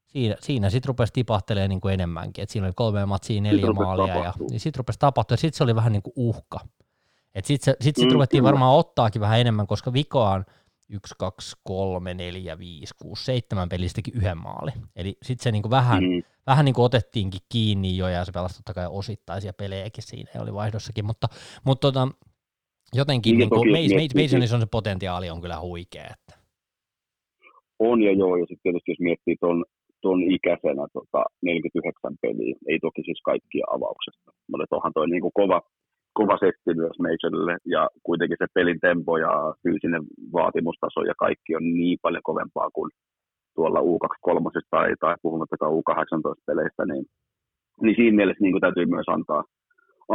siinä, siinä sitten rupesi tipahtelemaan niin kuin enemmänkin, että siinä oli kolme matsia, neljä sit maalia, ja niin sitten rupesi tapahtua, ja sitten se oli vähän niin kuin uhka. Sitten sit, sit mm, ruvettiin kyllä. varmaan ottaakin vähän enemmän, koska vikoaan – 1, 2, 3, 4, 5, 6, 7 pelistäkin yhden maali. Eli sitten se niinku vähän, mm. vähän niinku otettiinkin kiinni jo, ja se pelasi totta kai osittaisia pelejäkin siinä, ja oli vaihdossakin, mutta, mutta tota, jotenkin niin niinku, Masonissa on se potentiaali on kyllä huikea. Että. On ja joo, ja sitten tietysti jos miettii tuon ton ikäisenä tota, 49 peliä, ei toki siis kaikkia avauksesta, mutta onhan toi niinku kova, kova setti myös Majorille, ja kuitenkin se pelin tempo ja fyysinen vaatimustaso ja kaikki on niin paljon kovempaa kuin tuolla U23 tai, tai puhumattakaan U18-peleistä, niin, niin siinä mielessä niin kuin täytyy myös antaa,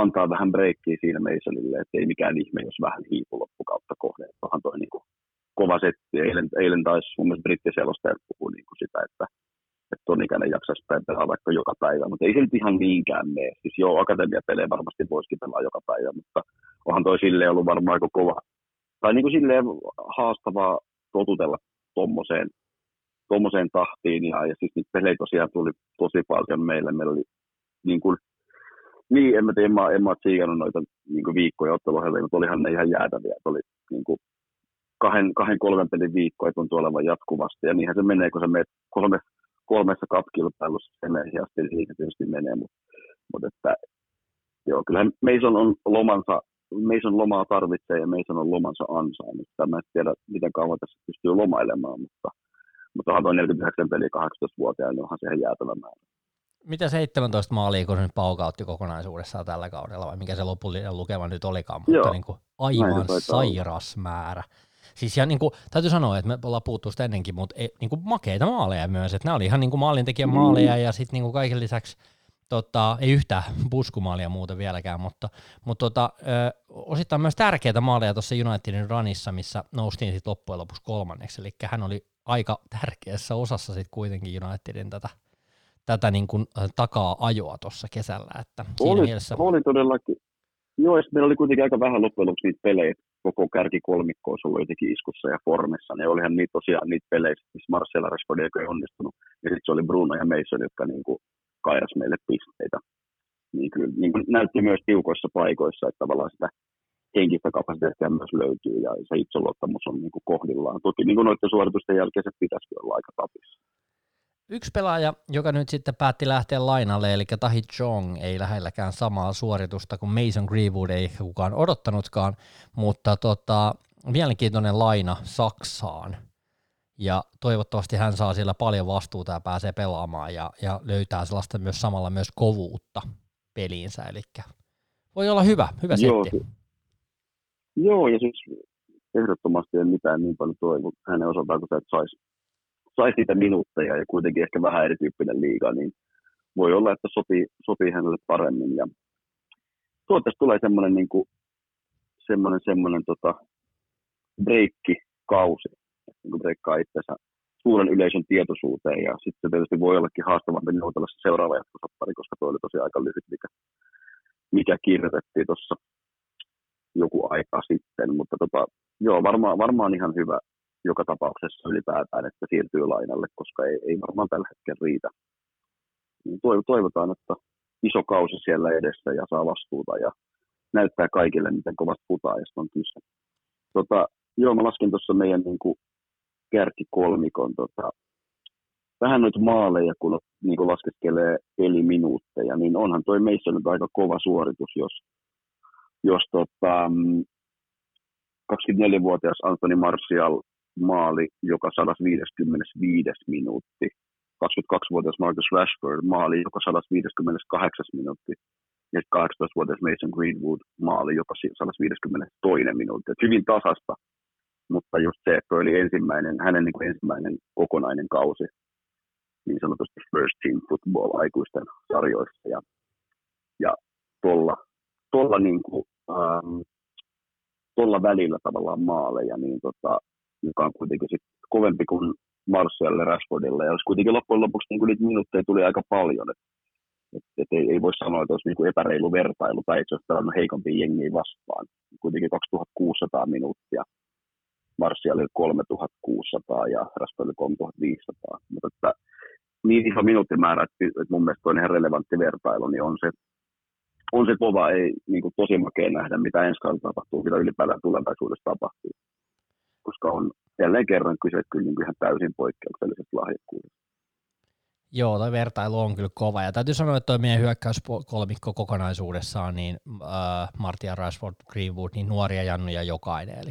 antaa vähän breikkiä siinä Masonille, että ei mikään ihme, jos vähän hiipu loppukautta kohde. Onhan toi niin kuin kova setti. Eilen, eilen taisi mun mielestä brittiselostajat puhua niin kuin sitä, että että ton ikäinen jaksaisi pelaa vaikka joka päivä, mutta ei se nyt ihan niinkään mene. Siis joo, akatemiapelejä varmasti voisikin pelaa joka päivä, mutta onhan toi silleen ollut varmaan aika kova, tai niin kuin silleen haastavaa totutella tommoseen, tommoseen tahtiin, ja, ja siis niitä pelejä tosiaan tuli tosi paljon meille. Meillä oli niin kuin, niin, en mä tiedä, en mä, en mä noita niin viikkoja otteluohjelmia, mutta olihan ne ihan jäätäviä. että oli niin kuin, kahden, kahden, kolmen pelin viikkoja tuntui olevan jatkuvasti, ja niinhän se menee, kun sä menet kolme, kolmessa kapkilpailussa se menee, ja sitten siitä tietysti menee, mutta, mutta että, joo, kyllähän Mason on lomansa, Mason lomaa tarvitsee ja Mason on lomansa ansainnut. Mä en tiedä, miten kauan tässä pystyy lomailemaan, mutta, mutta onhan tuo 49 peli 18-vuotiaana, niin onhan se ihan jäätävä määrä. Mitä 17 maalia, kun se nyt paukautti kokonaisuudessaan tällä kaudella, vai mikä se lopullinen lukema nyt olikaan, mutta Joo, niin kuin aivan sairas määrä. Siis ja niin kuin, täytyy sanoa, että me ollaan puhuttu sitä ennenkin, mutta e, niin kuin makeita maaleja myös, että nämä oli ihan niin kuin maalintekijän maaleja mm. ja sitten niin kuin kaiken lisäksi tota, ei yhtään buskumaalia muuten vieläkään, mutta, mutta tota, ö, osittain myös tärkeitä maaleja tuossa Unitedin runissa, missä noustiin sitten loppujen lopuksi kolmanneksi, eli hän oli aika tärkeässä osassa sitten kuitenkin Unitedin tätä, tätä niin kuin, takaa ajoa tuossa kesällä. Että oli, mielessä... oli todellakin. Joo, meillä oli kuitenkin aika vähän loppujen lopuksi niitä pelejä, koko kärkikolmikko olisi ollut jotenkin iskussa ja formissa, niin olihan niitä tosiaan niitä pelejä, missä Marcella Rashford ei onnistunut, ja sitten se oli Bruno ja Mason, jotka niin kuin kairas meille pisteitä. Niin kyllä niin kuin näytti myös tiukoissa paikoissa, että tavallaan sitä henkistä kapasiteettia myös löytyy ja se itseluottamus on niin kuin kohdillaan. Toki niin kuin noiden suoritusten jälkeen se pitäisi olla aika tapissa. Yksi pelaaja, joka nyt sitten päätti lähteä lainalle, eli Tahi Chong, ei lähelläkään samaa suoritusta kuin Mason Greenwood, ei ehkä kukaan odottanutkaan, mutta tota, mielenkiintoinen laina Saksaan. Ja toivottavasti hän saa siellä paljon vastuuta ja pääsee pelaamaan ja, ja löytää sellaista myös samalla myös kovuutta peliinsä, eli voi olla hyvä, hyvä Joo, setti. Joo, ja siis ehdottomasti ei mitään niin paljon toivo hänen osaltaan, kun sä et saisi saisi niitä minuutteja ja kuitenkin ehkä vähän erityyppinen liiga, niin voi olla, että sopii, sopii hänelle paremmin. Ja toivottavasti tulee semmoinen, niin kuin, semmoinen, semmoinen tota, breikkikausi, niin kuin breikkaa itsensä suuren yleisön tietoisuuteen ja sitten tietysti voi ollakin haastavampi neuvotella se seuraava jatkosoppari, koska tuo oli tosi aika lyhyt, mikä, mikä kirjoitettiin tuossa joku aika sitten, mutta tota, joo, varmaan, varmaan ihan hyvä, joka tapauksessa ylipäätään, että siirtyy lainalle, koska ei, ei varmaan tällä hetkellä riitä. Niin toivotaan, että iso kausi siellä edessä ja saa vastuuta ja näyttää kaikille, miten kovasti putaajasta on kyse. Tota, joo, mä laskin tuossa meidän niin kuin, kärkikolmikon tota, vähän noita maaleja, kun niin kuin laskeskelee peliminuutteja, niin onhan toi meissä nyt aika kova suoritus, jos, jos tota, 24-vuotias mm, Anthony Martial maali joka 155 minuutti. 22-vuotias Marcus Rashford maali joka 158 minuutti. ja 18-vuotias Mason Greenwood maali joka 152 minuuttia. Et hyvin tasasta, mutta just se, että oli ensimmäinen, hänen niin kuin ensimmäinen kokonainen kausi niin sanotusti first team football aikuisten sarjoissa ja, ja tuolla, tuolla, niin kuin, ähm, tuolla välillä tavallaan maaleja, niin tota, joka on kuitenkin sit kovempi kuin Martialle Rashfordille, ja olisi kuitenkin loppujen lopuksi niin kuin niitä minuutteja tuli aika paljon, että et, et ei, ei, voi sanoa, että olisi niin kuin epäreilu vertailu tai itse asiassa pelannut heikompi jengiä vastaan. Kuitenkin 2600 minuuttia, Martial 3600 ja Rashford 3500, mutta että niin iso minuuttimäärä, että, että mun mielestä on ihan relevantti vertailu, niin on se, on se kova, ei niin kuin tosi makea nähdä, mitä ensi kaudella tapahtuu, mitä ylipäätään tulevaisuudessa tapahtuu. Koska on jälleen kerran kyse kyllä niin ihan täysin poikkeuksellisesta lahjakkuudesta. Joo, toi vertailu on kyllä kova. Ja täytyy sanoa, että toi meidän hyökkäyskolmikko kokonaisuudessaan, niin äh, Martia Rashford, Greenwood, niin nuoria jannuja jokainen. Eli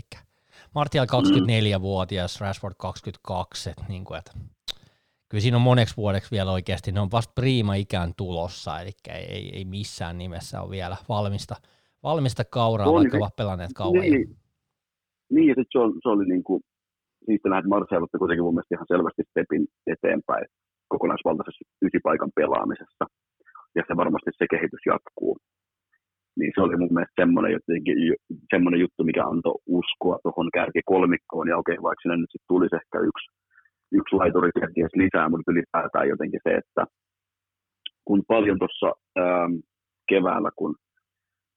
Martial 24-vuotias, Rashford 22, että niin kuin, että kyllä siinä on moneksi vuodeksi vielä oikeasti, ne on vasta priima ikään tulossa, eli ei, ei missään nimessä ole vielä valmista, valmista kauraa, on, vaikka ovat pelanneet kauan. Niin, niin ja se, on, se oli niin kuin, että Martial otti kuitenkin mun mielestä ihan selvästi stepin eteenpäin kokonaisvaltaisessa ysipaikan pelaamisessa, ja se varmasti se kehitys jatkuu. Niin se oli mun mielestä semmoinen, jotenkin, semmoinen juttu, mikä antoi uskoa tuohon kärkikolmikkoon, ja okei, vaikka sinne nyt sitten tulisi ehkä yksi yksi laituri kenties lisää, mutta ylipäätään jotenkin se, että kun paljon tuossa ähm, keväällä, kun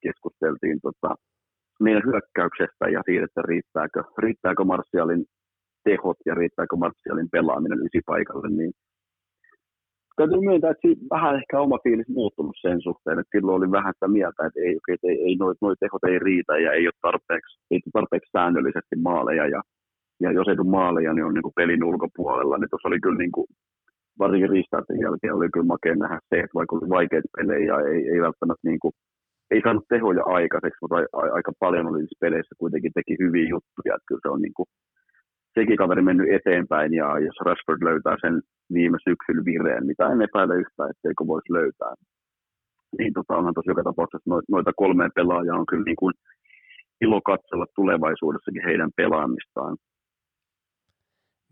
keskusteltiin tota, meidän hyökkäyksestä ja siitä, että riittääkö, riittääkö Martialin tehot ja riittääkö Martialin pelaaminen ysipaikalle, niin täytyy myöntää, että vähän ehkä oma fiilis muuttunut sen suhteen, että silloin oli vähän sitä mieltä, että ei, okay, ei, ei noi, noi tehot ei riitä ja ei ole tarpeeksi, ei tarpeeksi säännöllisesti maaleja ja ja jos ei tule maaleja, niin on niin kuin pelin ulkopuolella, niin tuossa oli kyllä niin kuin, varsinkin riistaiden jälkeen oli kyllä makea nähdä se, että vaikka oli vaikeita pelejä ja ei, ei välttämättä niin kuin, ei saanut tehoja aikaiseksi, mutta aika paljon oli siis peleissä kuitenkin teki hyviä juttuja, että kyllä se on niin kuin, sekin kaveri mennyt eteenpäin ja jos Rashford löytää sen viime syksyn vireen, mitä en epäile yhtään, etteikö voisi löytää, niin tota, onhan tosi joka tapauksessa noita, noita kolmea pelaajaa on kyllä niin kuin ilo katsella tulevaisuudessakin heidän pelaamistaan.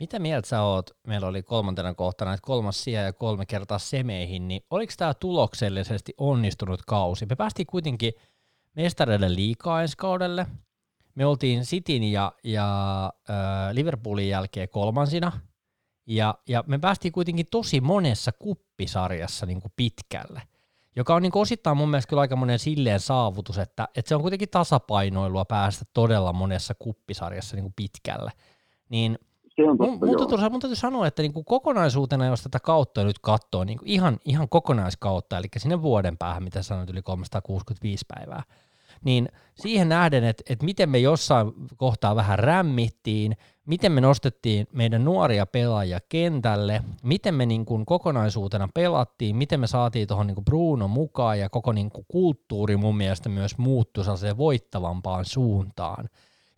Mitä mieltä sä oot, meillä oli kolmantena kohtana, että kolmas sija ja kolme kertaa semeihin, niin oliko tämä tuloksellisesti onnistunut kausi? Me päästiin kuitenkin mestareille liikaa ensi kaudelle. Me oltiin Cityn ja, ja äh, Liverpoolin jälkeen kolmansina, ja, ja me päästiin kuitenkin tosi monessa kuppisarjassa niin kuin pitkälle, joka on niin kuin osittain mun mielestä kyllä aika monen silleen saavutus, että, että se on kuitenkin tasapainoilua päästä todella monessa kuppisarjassa niin kuin pitkälle. Niin se on totta, mun, mun, täytyy, mun täytyy sanoa, että niinku kokonaisuutena, jos tätä kautta nyt katsoo, niinku ihan, ihan kokonaiskautta, eli sinne vuoden päähän, mitä sanoit, yli 365 päivää, niin siihen nähden, että, että miten me jossain kohtaa vähän rämmittiin, miten me nostettiin meidän nuoria pelaajia kentälle, miten me niin kuin kokonaisuutena pelattiin, miten me saatiin tuohon niin Bruno mukaan ja koko niin kuin kulttuuri mun mielestä myös muuttui sellaiseen voittavampaan suuntaan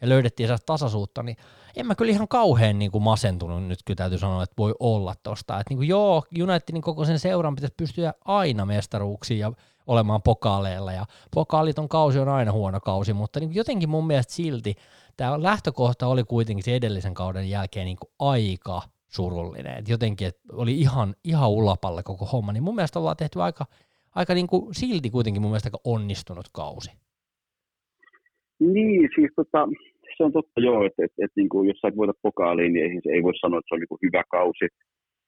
ja löydettiin sellaista tasaisuutta, niin en mä kyllä ihan kauhean niin kuin masentunut nyt kyllä täytyy sanoa, että voi olla tosta. Että niin kuin joo, Unitedin koko sen seuran pitäisi pystyä aina mestaruuksiin ja olemaan pokaaleilla ja pokaaliton kausi on aina huono kausi, mutta niin jotenkin mun mielestä silti tämä lähtökohta oli kuitenkin se edellisen kauden jälkeen niin kuin aika surullinen. Et jotenkin että oli ihan, ihan ulapalla koko homma, niin mun mielestä ollaan tehty aika, aika niin kuin silti kuitenkin mun mielestä aika onnistunut kausi. Niin, siis tota, se on totta joo, että et, et, niin kuin, jos sä et voita pokaaliin, niin ei, ei voi sanoa, että se on niin kuin hyvä kausi.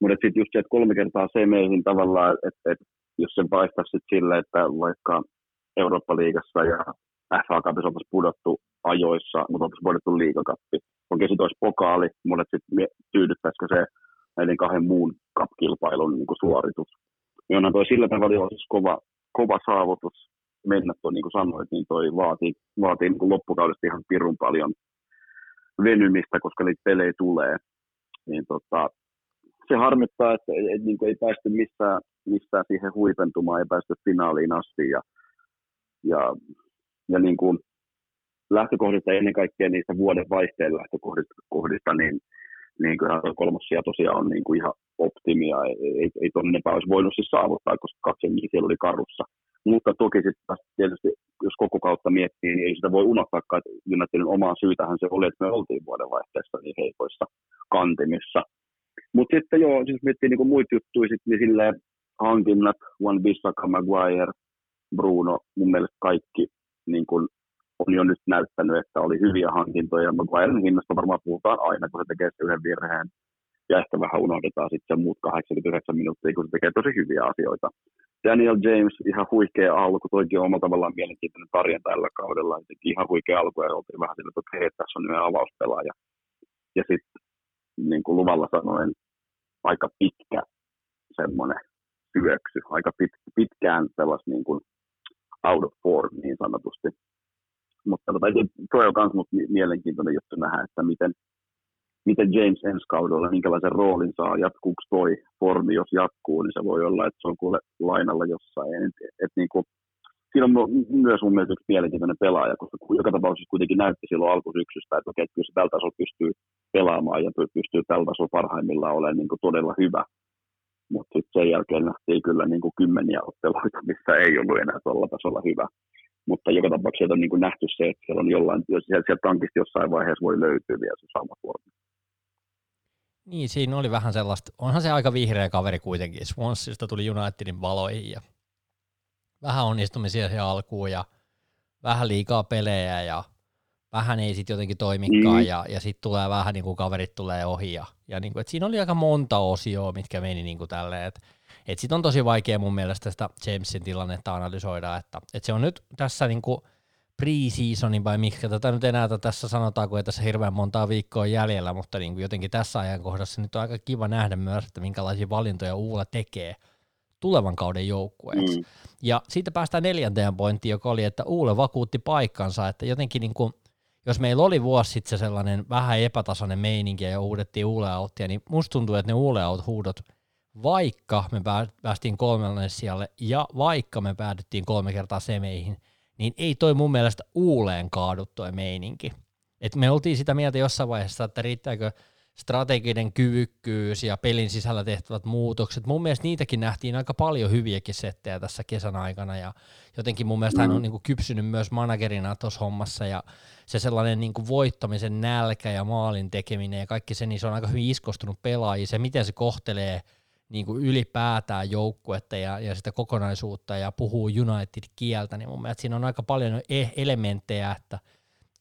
Mutta sitten just se, että kolme kertaa semeihin tavallaan, että et, jos sen paistaisi sit sille, että vaikka Eurooppa-liigassa ja FA Cupissa oltaisiin pudottu ajoissa, mutta oltaisiin voitettu liigakappi. Okei, sitten olisi pokaali, mutta sitten tyydyttäisikö se näiden kahden muun cup-kilpailun niin suoritus. Niin onhan toi sillä tavalla jo siis kova, kova saavutus, mennä tuon, niin kuin sanoit, niin toi vaatii, vaatii niin kuin loppukaudesta ihan pirun paljon venymistä, koska niitä pelejä tulee. Niin tota, se harmittaa, että et, et, niin kuin ei päästy missään, missään siihen huipentumaan, ei päästy finaaliin asti. Ja, ja, ja niin kuin lähtökohdista ennen kaikkea niistä vuoden vaihteen lähtökohdista, niin, niin kyllä tuo kolmas sija tosiaan on niin kuin ihan optimia. Ei, ei, ei tuonne olisi voinut siis saavuttaa, koska kaksi siellä oli karussa Mutta toki sitten tietysti, jos koko kautta miettii, niin ei sitä voi unohtaa, että Unitedin omaa syytähän se oli, että me oltiin vuodenvaihteessa niin heikoissa kantimissa. Mutta sitten joo, siis miettii niin muita juttuja, sit, niin silleen hankinnat, One Bissaka, Maguire, Bruno, mun mielestä kaikki niin kuin on jo nyt näyttänyt, että oli hyviä hankintoja. Maguiren hinnasta varmaan puhutaan aina, kun se tekee yhden virheen. Ja ehkä vähän unohdetaan sitten muut 89 minuuttia, kun se tekee tosi hyviä asioita. Daniel James, ihan huikea alku, toikin on omalla tavallaan mielenkiintoinen tarina tällä kaudella. Jotenkin ihan huikea alku ja oltiin vähän sillä, että hei, tässä on yhden avauspelaaja. Ja sitten niin kuin luvalla sanoen, aika pitkä semmoinen syöksy, aika pit, pitkään sellaista niin kuin out of form niin sanotusti. Mutta tota, toi on myös mielenkiintoinen juttu nähdä, että miten, miten James ensi kaudella, minkälaisen roolin saa, jatkuuko toi formi, jos jatkuu, niin se voi olla, että se on kuule lainalla jossain. Et, et, et niin kuin, siinä on myös mun mielestä yksi mielenkiintoinen pelaaja, koska joka tapauksessa kuitenkin näytti silloin alkusyksystä, että okei, kyllä se tällä tasolla pystyy pelaamaan ja pystyy tällä tasolla parhaimmillaan olemaan niin kuin todella hyvä. Mutta sitten sen jälkeen nähtiin kyllä niin kuin kymmeniä otteluita, missä ei ollut enää tuolla tasolla hyvä. Mutta joka tapauksessa on niin kuin nähty se, että siellä on jollain, jos sieltä tankista jossain vaiheessa voi löytyä vielä se sama formi. Niin, siinä oli vähän sellaista, onhan se aika vihreä kaveri kuitenkin, Swansista tuli Unitedin valoihin ja vähän onnistumisia siihen alkuun ja vähän liikaa pelejä ja vähän ei sitten jotenkin toimikaan mm. ja, ja sitten tulee vähän niin kuin kaverit tulee ohi ja, ja niin kuin, että siinä oli aika monta osioa, mitkä meni niin kuin tälleen, että et sitten on tosi vaikea mun mielestä sitä Jamesin tilannetta analysoida, että, että se on nyt tässä niin kuin pre-seasonin vai mikä tätä nyt enää tässä sanotaan, kun ei tässä hirveän montaa viikkoa jäljellä, mutta niin kuin jotenkin tässä ajankohdassa nyt on aika kiva nähdä myös, että minkälaisia valintoja Uula tekee tulevan kauden joukkueeksi. Mm. Ja siitä päästään neljänteen pointtiin, joka oli, että Uule vakuutti paikkansa, että jotenkin niin kuin, jos meillä oli vuosi sitten se sellainen vähän epätasainen meininki ja huudettiin Uule outtia, niin musta tuntuu, että ne Uule out huudot, vaikka me päästiin kolmelle sijalle ja vaikka me päädyttiin kolme kertaa semeihin, niin ei toi mun mielestä Uuleen kaadu toi meininki. Et me oltiin sitä mieltä jossain vaiheessa, että riittääkö strateginen kyvykkyys ja pelin sisällä tehtävät muutokset. Mun mielestä niitäkin nähtiin aika paljon hyviäkin settejä tässä kesän aikana ja jotenkin mun mielestä mm. hän on niin kuin kypsynyt myös managerina tuossa hommassa ja se sellainen niin kuin voittamisen nälkä ja maalin tekeminen ja kaikki se, niin se on aika hyvin iskostunut pelaajia. Se, miten se kohtelee niin kuin ylipäätään joukkuetta ja, ja sitä kokonaisuutta ja puhuu United-kieltä, niin mun mielestä siinä on aika paljon e-, elementtejä, että –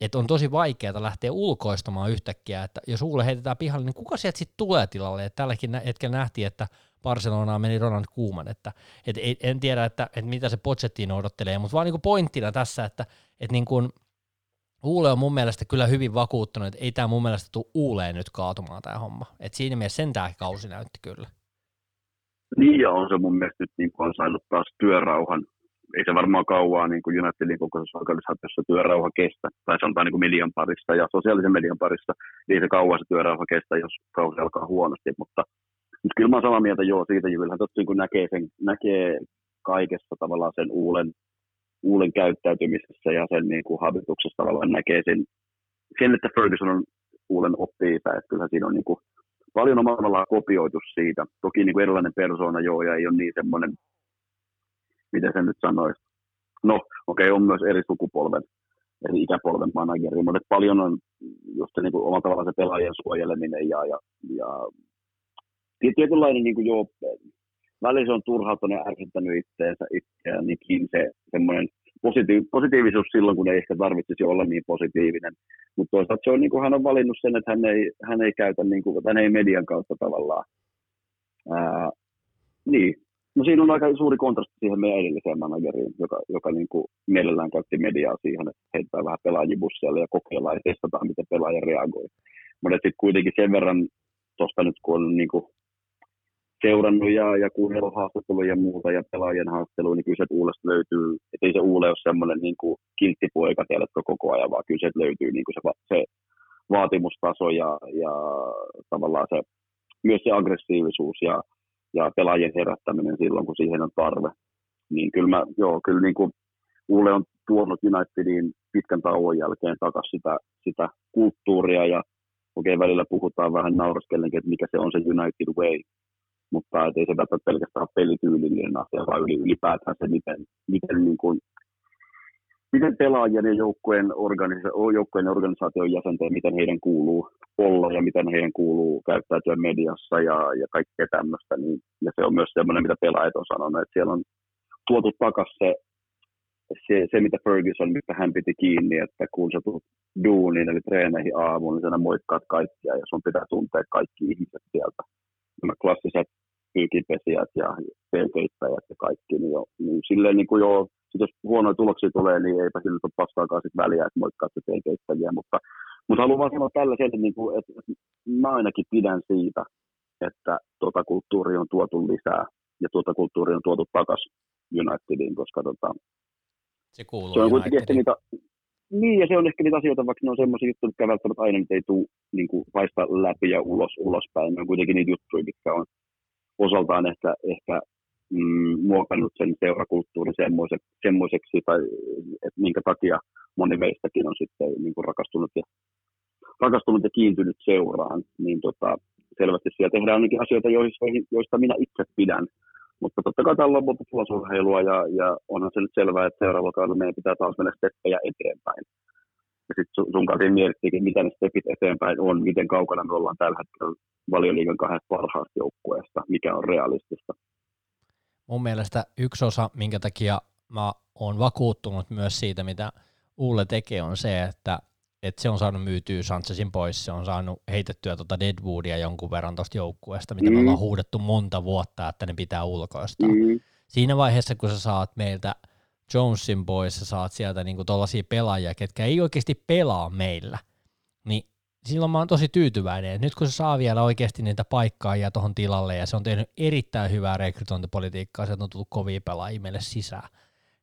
että on tosi vaikeaa lähteä ulkoistamaan yhtäkkiä, että jos Uule heitetään pihalle, niin kuka sieltä sitten tulee tilalle? Et tälläkin hetkellä nähtiin, että Barcelonaan meni Ronald Kuuman, että et, en tiedä, että, että mitä se Pochettiin odottelee, mutta vaan niin pointtina tässä, että, että niin kuin Uule on mun mielestä kyllä hyvin vakuuttunut, että ei tämä mun mielestä tule Uuleen nyt kaatumaan tämä homma. Et siinä mielessä sen tämä kausi näytti kyllä. Niin on se mun mielestä nyt niin on saanut taas työrauhan. Ei se varmaan kauaa niin kuin Unitedin kokoisessa organisaatiossa työrauha kestä, tai sanotaan niin kuin median parissa ja sosiaalisen median parissa, niin se kauaa se työrauha kestä, jos kausi alkaa huonosti, mutta, mutta kyllä mä olen samaa mieltä joo siitä, kyllähän totta niin näkee, sen, näkee kaikessa tavallaan sen uulen, uulen käyttäytymisessä ja sen niin kuin habituksessa tavallaan näkee sen, sen, että Ferguson on uulen oppii että kyllä siinä on niin kuin paljon omalla kopioitu siitä. Toki niin kuin erilainen persoona joo, ja ei ole niin semmoinen miten se nyt sanoisi. No, okei, okay, on myös eri sukupolven, eri ikäpolven manageri, mutta paljon on just se niin kuin, omalla tavalla se pelaajien suojeleminen ja, ja, ja tietynlainen niin kuin, joo, välillä se on turhautunut ja ärsyttänyt itseensä itseään, niin se semmoinen positiiv- positiivisuus silloin, kun ei ehkä tarvitsisi olla niin positiivinen. Mutta toisaalta se on, niin kuin, hän on valinnut sen, että hän ei, hän ei käytä, niin kuin, hän ei median kautta tavallaan ää, niin, No siinä on aika suuri kontrasti siihen meidän edelliseen manageriin, joka, joka niin kuin mielellään käytti mediaa siihen, että heittää vähän pelaajibusseille ja kokeillaan ja testataan, miten pelaaja reagoi. Mutta sitten kuitenkin sen verran tuosta nyt kun on niin kuin seurannut ja, ja kuunnellut haastatteluja ja muuta ja pelaajien haastatteluja, niin kyllä se Uulesta löytyy, että ei se Uule ole semmoinen niin kilttipoika tiedätkö, koko ajan, vaan kyllä se löytyy niin kuin se, se vaatimustaso ja, ja tavallaan se, myös se aggressiivisuus ja ja pelaajien herättäminen silloin, kun siihen on tarve. Niin kyllä, mä, joo, kyllä niin kuin Ulle on tuonut Unitedin pitkän tauon jälkeen takaisin sitä, sitä kulttuuria ja okei, okay, välillä puhutaan vähän nauraskellenkin, että mikä se on se United Way, mutta ei se välttämättä pelkästään ole pelityylinen asia, vaan ylipäätään se, miten, miten, niin kuin, miten pelaajien ja joukkueen, organisa- joukkueen organisaation jäsenten, miten heidän kuuluu olla ja miten heidän kuuluu käyttäytyä mediassa ja, ja kaikkea tämmöistä. Niin, ja se on myös semmoinen, mitä pelaajat on sanonut, että siellä on tuotu takaisin se, se, se, mitä Ferguson, mistä hän piti kiinni, että kun sä tulet duuniin eli treeneihin aamuun, niin sä moikkaat kaikkia ja sun pitää tuntea kaikki ihmiset sieltä. Nämä klassiset pyykipesijät ja teekeittäjät ja kaikki, niin, jo, niin silleen niin kuin jo, sit jos huonoja tuloksia tulee, niin eipä sillä ole paskaakaan sit väliä, että moikkaat se teekeittäjiä, mutta, mutta haluan vaan sanoa tällaisen, niin kuin, että, mä ainakin pidän siitä, että tuota kulttuuria on tuotu lisää ja tuota kulttuuria on tuotu takaisin Unitediin, koska tota, se, kuuluu se on kuitenkin ehkä niitä, niin, ja se on ehkä niitä asioita, vaikka ne on semmoisia juttuja, jotka välttämättä aina ei tule niin kuin, vaista läpi ja ulos, ulospäin. Ne on kuitenkin niitä juttuja, mitkä on osaltaan ehkä, ehkä mm, muokannut sen seurakulttuurin semmoiseksi, semmoiseksi tai että minkä takia moni meistäkin on sitten niin kuin rakastunut, ja, rakastunut ja kiintynyt seuraan, niin tota, selvästi siellä tehdään ainakin asioita, joista, joista minä itse pidän. Mutta totta kai täällä on lopulta tulosurheilua ja, ja onhan se nyt selvää, että seuraavalla kaudella meidän pitää taas mennä steppejä eteenpäin. Ja sitten sun, sun kanssa miettiikin, mitä ne stepit eteenpäin on, miten kaukana me ollaan tällä hetkellä valioliigan kahdesta parhaasta joukkueesta, mikä on realistista. Mun mielestä yksi osa, minkä takia mä oon vakuuttunut myös siitä, mitä Ulle tekee, on se, että, että se on saanut myytyä Sanchezin pois, se on saanut heitettyä tuota Deadwoodia jonkun verran tuosta joukkueesta, mitä mm. me ollaan huudettu monta vuotta, että ne pitää ulkoistaa. Mm. Siinä vaiheessa, kun sä saat meiltä Jonesin pois, sä saat sieltä niinku tollaisia pelaajia, ketkä ei oikeasti pelaa meillä, niin silloin mä oon tosi tyytyväinen, että nyt kun se saa vielä oikeasti niitä paikkaa ja tuohon tilalle, ja se on tehnyt erittäin hyvää rekrytointipolitiikkaa, se on tullut kovia pelaajia meille sisään,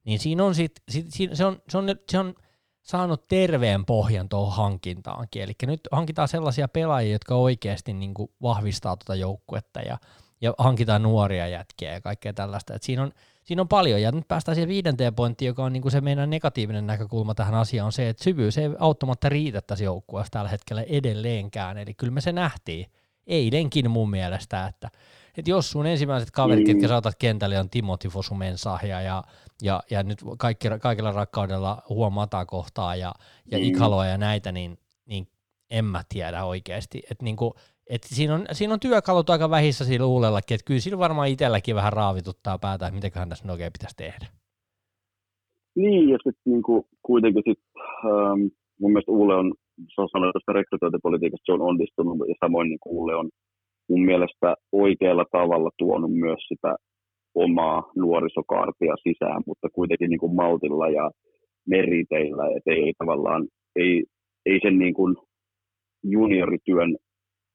niin siinä on sit, sit, se, on, se, on, se on saanut terveen pohjan tuohon hankintaankin, eli nyt hankitaan sellaisia pelaajia, jotka oikeasti niin kuin vahvistaa tuota joukkuetta, ja, ja hankitaan nuoria jätkiä ja kaikkea tällaista, että siinä on, siinä on paljon, ja nyt päästään siihen viidenteen pointtiin, joka on niin kuin se meidän negatiivinen näkökulma tähän asiaan, on se, että syvyys ei auttamatta riitä tässä joukkueessa tällä hetkellä edelleenkään, eli kyllä me se nähtiin eilenkin mun mielestä, että, että jos sun ensimmäiset kaverit, mm. ketkä saatat kentälle, on Timothy Fosumensahja ja, ja, ja nyt kaikki, kaikilla rakkaudella huomataan kohtaa ja, ja mm. Ikaloa ja näitä, niin, niin en mä tiedä oikeasti, että niinku, et siinä, on, siinä on työkalut aika vähissä sillä uulellakin, että kyllä siinä varmaan itselläkin vähän raavituttaa päätä, että mitäköhän tässä oikein pitäisi tehdä. Niin, ja sitten niinku, kuitenkin sit, ähm, mun mielestä Uule on, se on sanonut tästä rekrytointipolitiikasta, se on onnistunut, ja samoin niin Uule on mun mielestä oikealla tavalla tuonut myös sitä omaa nuorisokaartia sisään, mutta kuitenkin niin kuin maltilla ja meriteillä, että ei, tavallaan, ei, ei sen niin kuin juniorityön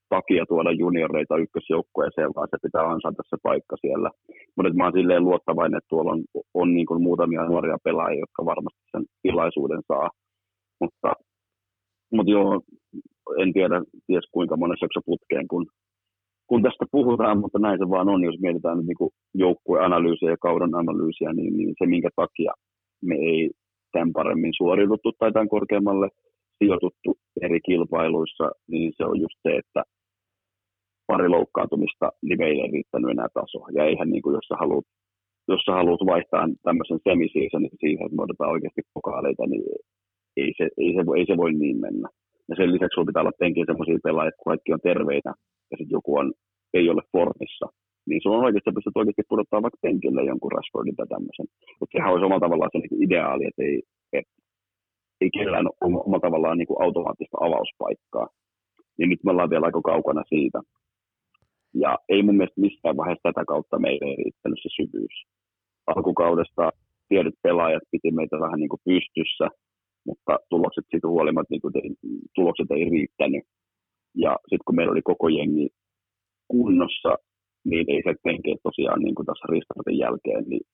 takia tuoda junioreita ykkösjoukkueeseen, vaan se pitää ansata se paikka siellä. Mutta mä oon silleen luottavainen, että tuolla on, on niin kuin muutamia nuoria pelaajia, jotka varmasti sen tilaisuuden saa. Mutta, mutta joo, en tiedä, ties kuinka monessa jakso putkeen, kun, kun tästä puhutaan, mutta näin se vaan on, jos mietitään nyt niin joukkueanalyysiä ja kauden analyysiä, niin, niin se minkä takia me ei tämän paremmin suoriuduttu tai tämän korkeammalle sijoituttu eri kilpailuissa, niin se on just se, että pari loukkaantumista, niin meillä ei riittänyt enää taso. Ja eihän niin kuin, jos sä haluat, jos sä haluat vaihtaa tämmöisen semisiisonin siihen, että me otetaan oikeasti pokaaleita, niin ei se, ei, se, ei se voi niin mennä. Ja sen lisäksi sulla pitää olla penkin sellaisia pelaajia, että kaikki on terveitä ja sitten joku on, ei ole formissa, niin sulla on oikeasti, pystyt oikeasti pudottaa vaikka penkille jonkun Rashfordin tai tämmöisen. Mutta sehän olisi omalla tavallaan se niin ideaali, että ei, et, ei kellään ole omalla tavallaan niin kuin automaattista avauspaikkaa. Ja nyt me ollaan vielä aika kaukana siitä. Ja ei mun mielestä missään vaiheessa tätä kautta meille ei riittänyt se syvyys. Alkukaudesta tietyt pelaajat piti meitä vähän niin kuin pystyssä, mutta tulokset siitä huolimatta, niin kuin ei, tulokset ei riittänyt. Ja sitten kun meillä oli koko jengi kunnossa, niin ei se penkeä tosiaan niin kuin tässä restartin jälkeen, niin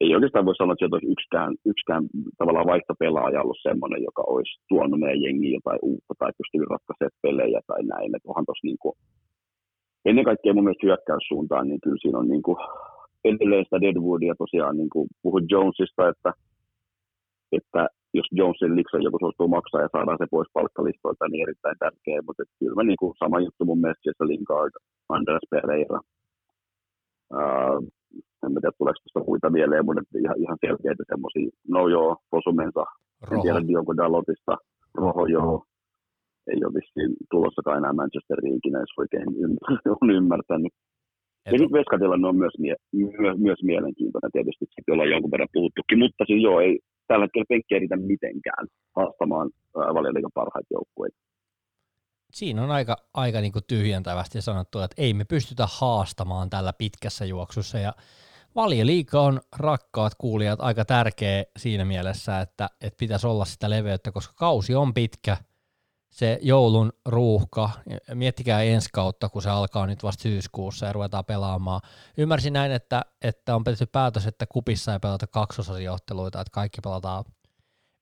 ei oikeastaan voi sanoa, että sieltä olisi yksikään, yksikään tavallaan vaihtopelaaja ollut semmoinen, joka olisi tuonut meidän jengiin jotain uutta tai pystynyt ratkaisemaan pelejä tai näin. Että onhan tuossa niin kuin, ennen kaikkea mun mielestä hyökkäyssuuntaan, niin kyllä siinä on niin kuin, edelleen sitä Deadwoodia tosiaan, niin kuin puhuin Jonesista, että, että jos Jonesin liksa joku suostuu maksaa ja saadaan se pois palkkalistoilta, niin erittäin tärkeä, mutta kyllä mä niin kuin, sama juttu mun mielestä Jesse Lingard, Andres Pereira, Uh, en tiedä, tuleeko tuosta muita mieleen, mutta ihan, ihan selkeitä semmoisia. No joo, Posumensa, en tiedä Diogo Dalotista, Roho joo, ei ole vissiin tulossakaan enää Manchesterin ikinä, jos oikein ymmär- on ymmärtänyt. Et... Ja sitten Veskatilanne on myös, mie- myös, myös mielenkiintoinen tietysti, että ollaan jonkun verran puhuttukin, mutta siis joo, ei tällä hetkellä penkki ei riitä mitenkään haastamaan valioliikan parhaita joukkueita. Siinä on aika, aika niin kuin tyhjentävästi sanottu, että ei me pystytä haastamaan tällä pitkässä juoksussa ja Valioliika on rakkaat kuulijat aika tärkeä siinä mielessä, että, että pitäisi olla sitä leveyttä, koska kausi on pitkä – se joulun ruuhka, miettikää ensi kautta, kun se alkaa nyt vasta syyskuussa ja ruvetaan pelaamaan. Ymmärsin näin, että, että on tehty päätös, että kupissa ei pelata kaksosasia otteluita, että kaikki pelataan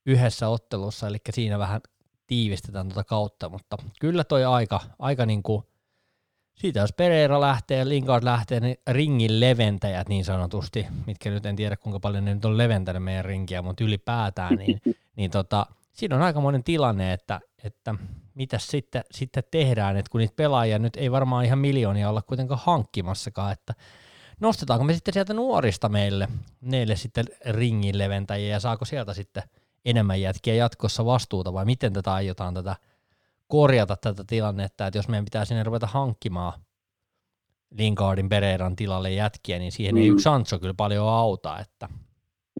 yhdessä ottelussa, eli siinä vähän tiivistetään tuota kautta, mutta kyllä toi aika, aika niin kuin, siitä jos Pereira lähtee Lingard lähtee, niin ringin leventäjät niin sanotusti, mitkä nyt en tiedä kuinka paljon ne nyt on leventänyt meidän rinkiä, mutta ylipäätään, niin, niin tota, siinä on aikamoinen tilanne, että, että mitä sitten, sitten tehdään, että kun niitä pelaajia nyt ei varmaan ihan miljoonia olla kuitenkaan hankkimassakaan, että nostetaanko me sitten sieltä nuorista meille, neille sitten ringin leventäjiä ja saako sieltä sitten enemmän jätkiä jatkossa vastuuta vai miten tätä aiotaan tätä korjata tätä tilannetta, että jos meidän pitää sinne ruveta hankkimaan Lingardin Pereiran tilalle jätkiä, niin siihen mm. ei yksi Sancho kyllä paljon auta. Että...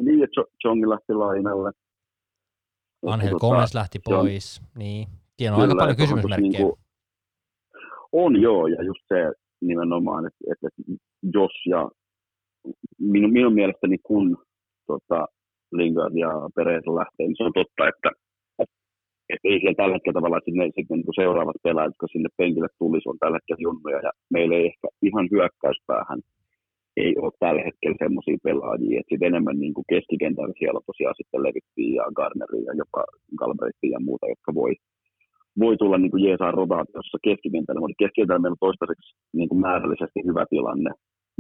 Niin, että Jongi lähti lainalle. Angel tota, Gomez lähti pois, on, niin. Siinä on kyllä, aika paljon kysymysmerkkejä. Niin on joo, ja just se nimenomaan, että, että jos ja minun, minun mielestäni kun tota, Lingard ja Perez lähtee, niin se on totta, että, että ei siellä tällä hetkellä tavallaan sinne, sitten niin seuraavat pelaajat, jotka sinne penkille tulisi, on tällä hetkellä junnuja, ja meillä ei ehkä ihan hyökkäyspäähän ei ole tällä hetkellä semmoisia pelaajia, että sitten enemmän niin kuin keskikentällä siellä tosiaan sitten levittiin ja Garneria ja jopa Galbraithia ja muuta, jotka voi, voi tulla niin kuin Jeesaan rotaatiossa keskikentällä, mutta keskikentällä meillä on toistaiseksi niin kuin määrällisesti hyvä tilanne,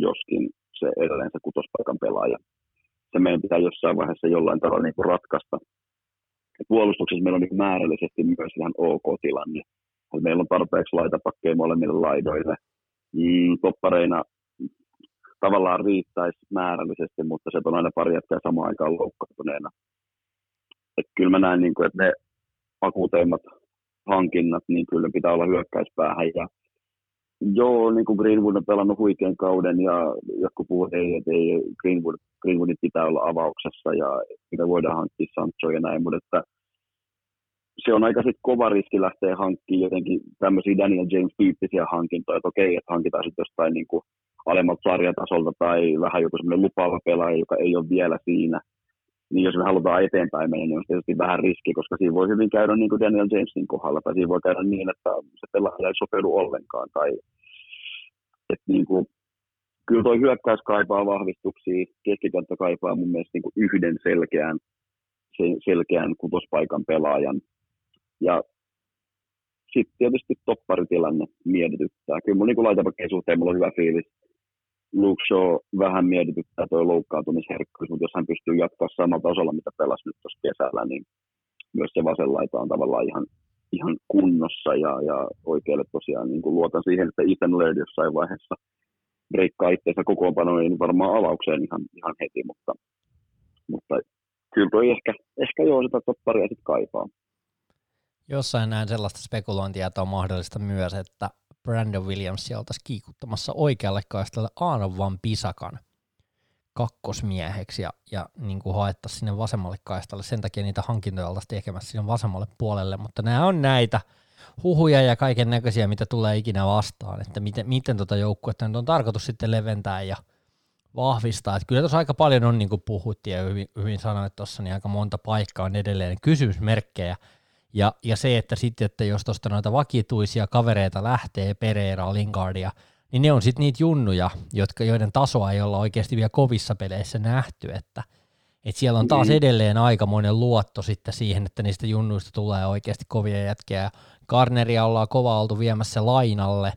joskin se edelleen se kutospaikan pelaaja. Se meidän pitää jossain vaiheessa jollain tavalla niin kuin ratkaista. Ja puolustuksessa meillä on niin määrällisesti myös ihan ok tilanne. Meillä on tarpeeksi laitapakkeja molemmille laidoille. Mm, toppareina tavallaan riittäisi määrällisesti, mutta se on aina pari jätkää samaan aikaan loukkaantuneena. Että kyllä mä näen, niin kuin, että ne akuuteimmat hankinnat, niin kyllä pitää olla hyökkäyspäähän. Ja joo, niin kuin Greenwood on pelannut huikean kauden ja jotkut puhuvat, ei, että ei, Greenwood, Greenwoodin pitää olla avauksessa ja mitä voidaan hankkia Sancho ja näin, mutta että se on aika sit kova riski lähteä hankkimaan jotenkin tämmöisiä Daniel James-tyyppisiä hankintoja, että okei, että hankitaan sitten jostain niin kuin alemmalta sarjatasolta tai vähän joku semmoinen lupaava pelaaja, joka ei ole vielä siinä, niin jos me halutaan eteenpäin mennä, niin on tietysti vähän riski, koska siinä voi hyvin käydä niin kuin Daniel Jamesin kohdalla, tai siinä voi käydä niin, että se pelaaja ei sopeudu ollenkaan, tai että niin kuin, kyllä tuo hyökkäys kaipaa vahvistuksia, keskikenttä kaipaa mun mielestä niin kuin yhden selkeän, selkeän kutospaikan pelaajan, ja sitten tietysti topparitilanne mietityttää. Kyllä mun niin laitapakkeen suhteen mulla on hyvä fiilis. Luke Shaw vähän mietityttää tuo loukkaantumisherkkyys, mutta jos hän pystyy jatkaa samalla tasolla, mitä pelasi nyt tuossa kesällä, niin myös se vasen laita on tavallaan ihan, ihan kunnossa ja, ja oikealle tosiaan niin luotan siihen, että Ethan Laird jossain vaiheessa breikkaa itseensä kokoonpanoon, niin varmaan avaukseen ihan, ihan heti, mutta, mutta kyllä toi ehkä, ehkä joo sitä topparia sitten kaipaa. Jossain näin sellaista spekulointia, että on mahdollista myös, että Brandon Williams oltaisiin kiikuttamassa oikealle kaistalle Aaron Van Pisakan kakkosmieheksi ja, ja niin kuin haettaisiin sinne vasemmalle kaistalle. Sen takia niitä hankintoja oltaisiin tekemässä sinne vasemmalle puolelle, mutta nämä on näitä huhuja ja kaiken näköisiä, mitä tulee ikinä vastaan, että miten, miten tuota joukkuetta nyt on tarkoitus sitten leventää ja vahvistaa. Että kyllä tuossa aika paljon on, niin kuin puhuttiin ja hyvin, hyvin sanoit tuossa, niin aika monta paikkaa on edelleen kysymysmerkkejä, ja, ja se, että sitten, että jos tuosta noita vakituisia kavereita lähtee, Pereira, Lingardia, niin ne on sitten niitä junnuja, jotka, joiden tasoa ei olla oikeasti vielä kovissa peleissä nähty, että et siellä on taas mm. edelleen aikamoinen luotto sitten siihen, että niistä junnuista tulee oikeasti kovia jätkiä. Garneria ollaan kova oltu viemässä lainalle,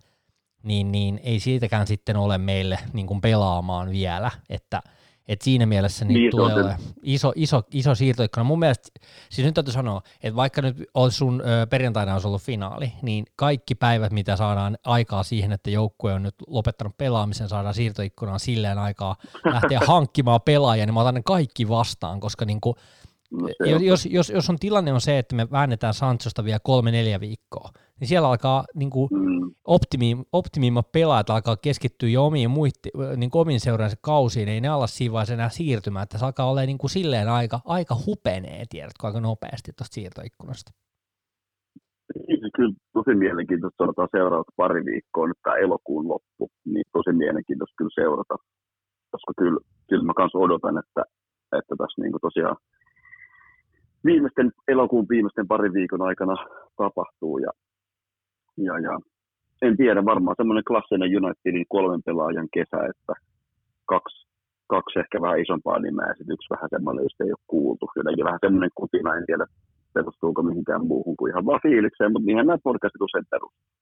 niin, niin ei siitäkään sitten ole meille niin kuin pelaamaan vielä, että Et siinä mielessä niin, niin tulee ole iso, iso, iso siirtoikkuna. Mun mielestä, siis nyt täytyy sanoa, että vaikka nyt olisi sun ö, perjantaina olisi ollut finaali, niin kaikki päivät, mitä saadaan aikaa siihen, että joukkue on nyt lopettanut pelaamisen, saadaan siirtoikkunaan silleen aikaa lähteä hankkimaan pelaajia, niin mä otan ne kaikki vastaan, koska niin kuin, No jos, jos, jos on tilanne on se, että me väännetään Sanchosta vielä kolme-neljä viikkoa, niin siellä alkaa niin kuin mm. optimi, optimimmat pelaajat alkaa keskittyä jo omiin, muitti, niin kuin omiin seuraansa kausiin, ei ne ala siinä vaiheessa enää siirtymään, että se alkaa olla niin kuin silleen aika, aika hupenee, tiedätkö, aika nopeasti tuosta siirtoikkunasta. Niin, kyllä tosi mielenkiintoista seurata seuraavat pari viikkoa nyt tämä elokuun loppu, niin tosi mielenkiintoista kyllä seurata, koska kyllä, kyllä mä kanssa odotan, että, että tässä niin kuin tosiaan viimeisten, elokuun viimeisten parin viikon aikana tapahtuu. Ja, ja, ja en tiedä, varmaan semmoinen klassinen Unitedin kolmen pelaajan kesä, että kaksi, kaksi ehkä vähän isompaa nimeä ja sitten yksi vähän semmoinen, josta ei ole kuultu. Jotenkin vähän semmoinen kutina, en tiedä perustuuko mihinkään muuhun kuin ihan vaan fiilikseen, mutta niinhän nämä podcastit usein perustuu.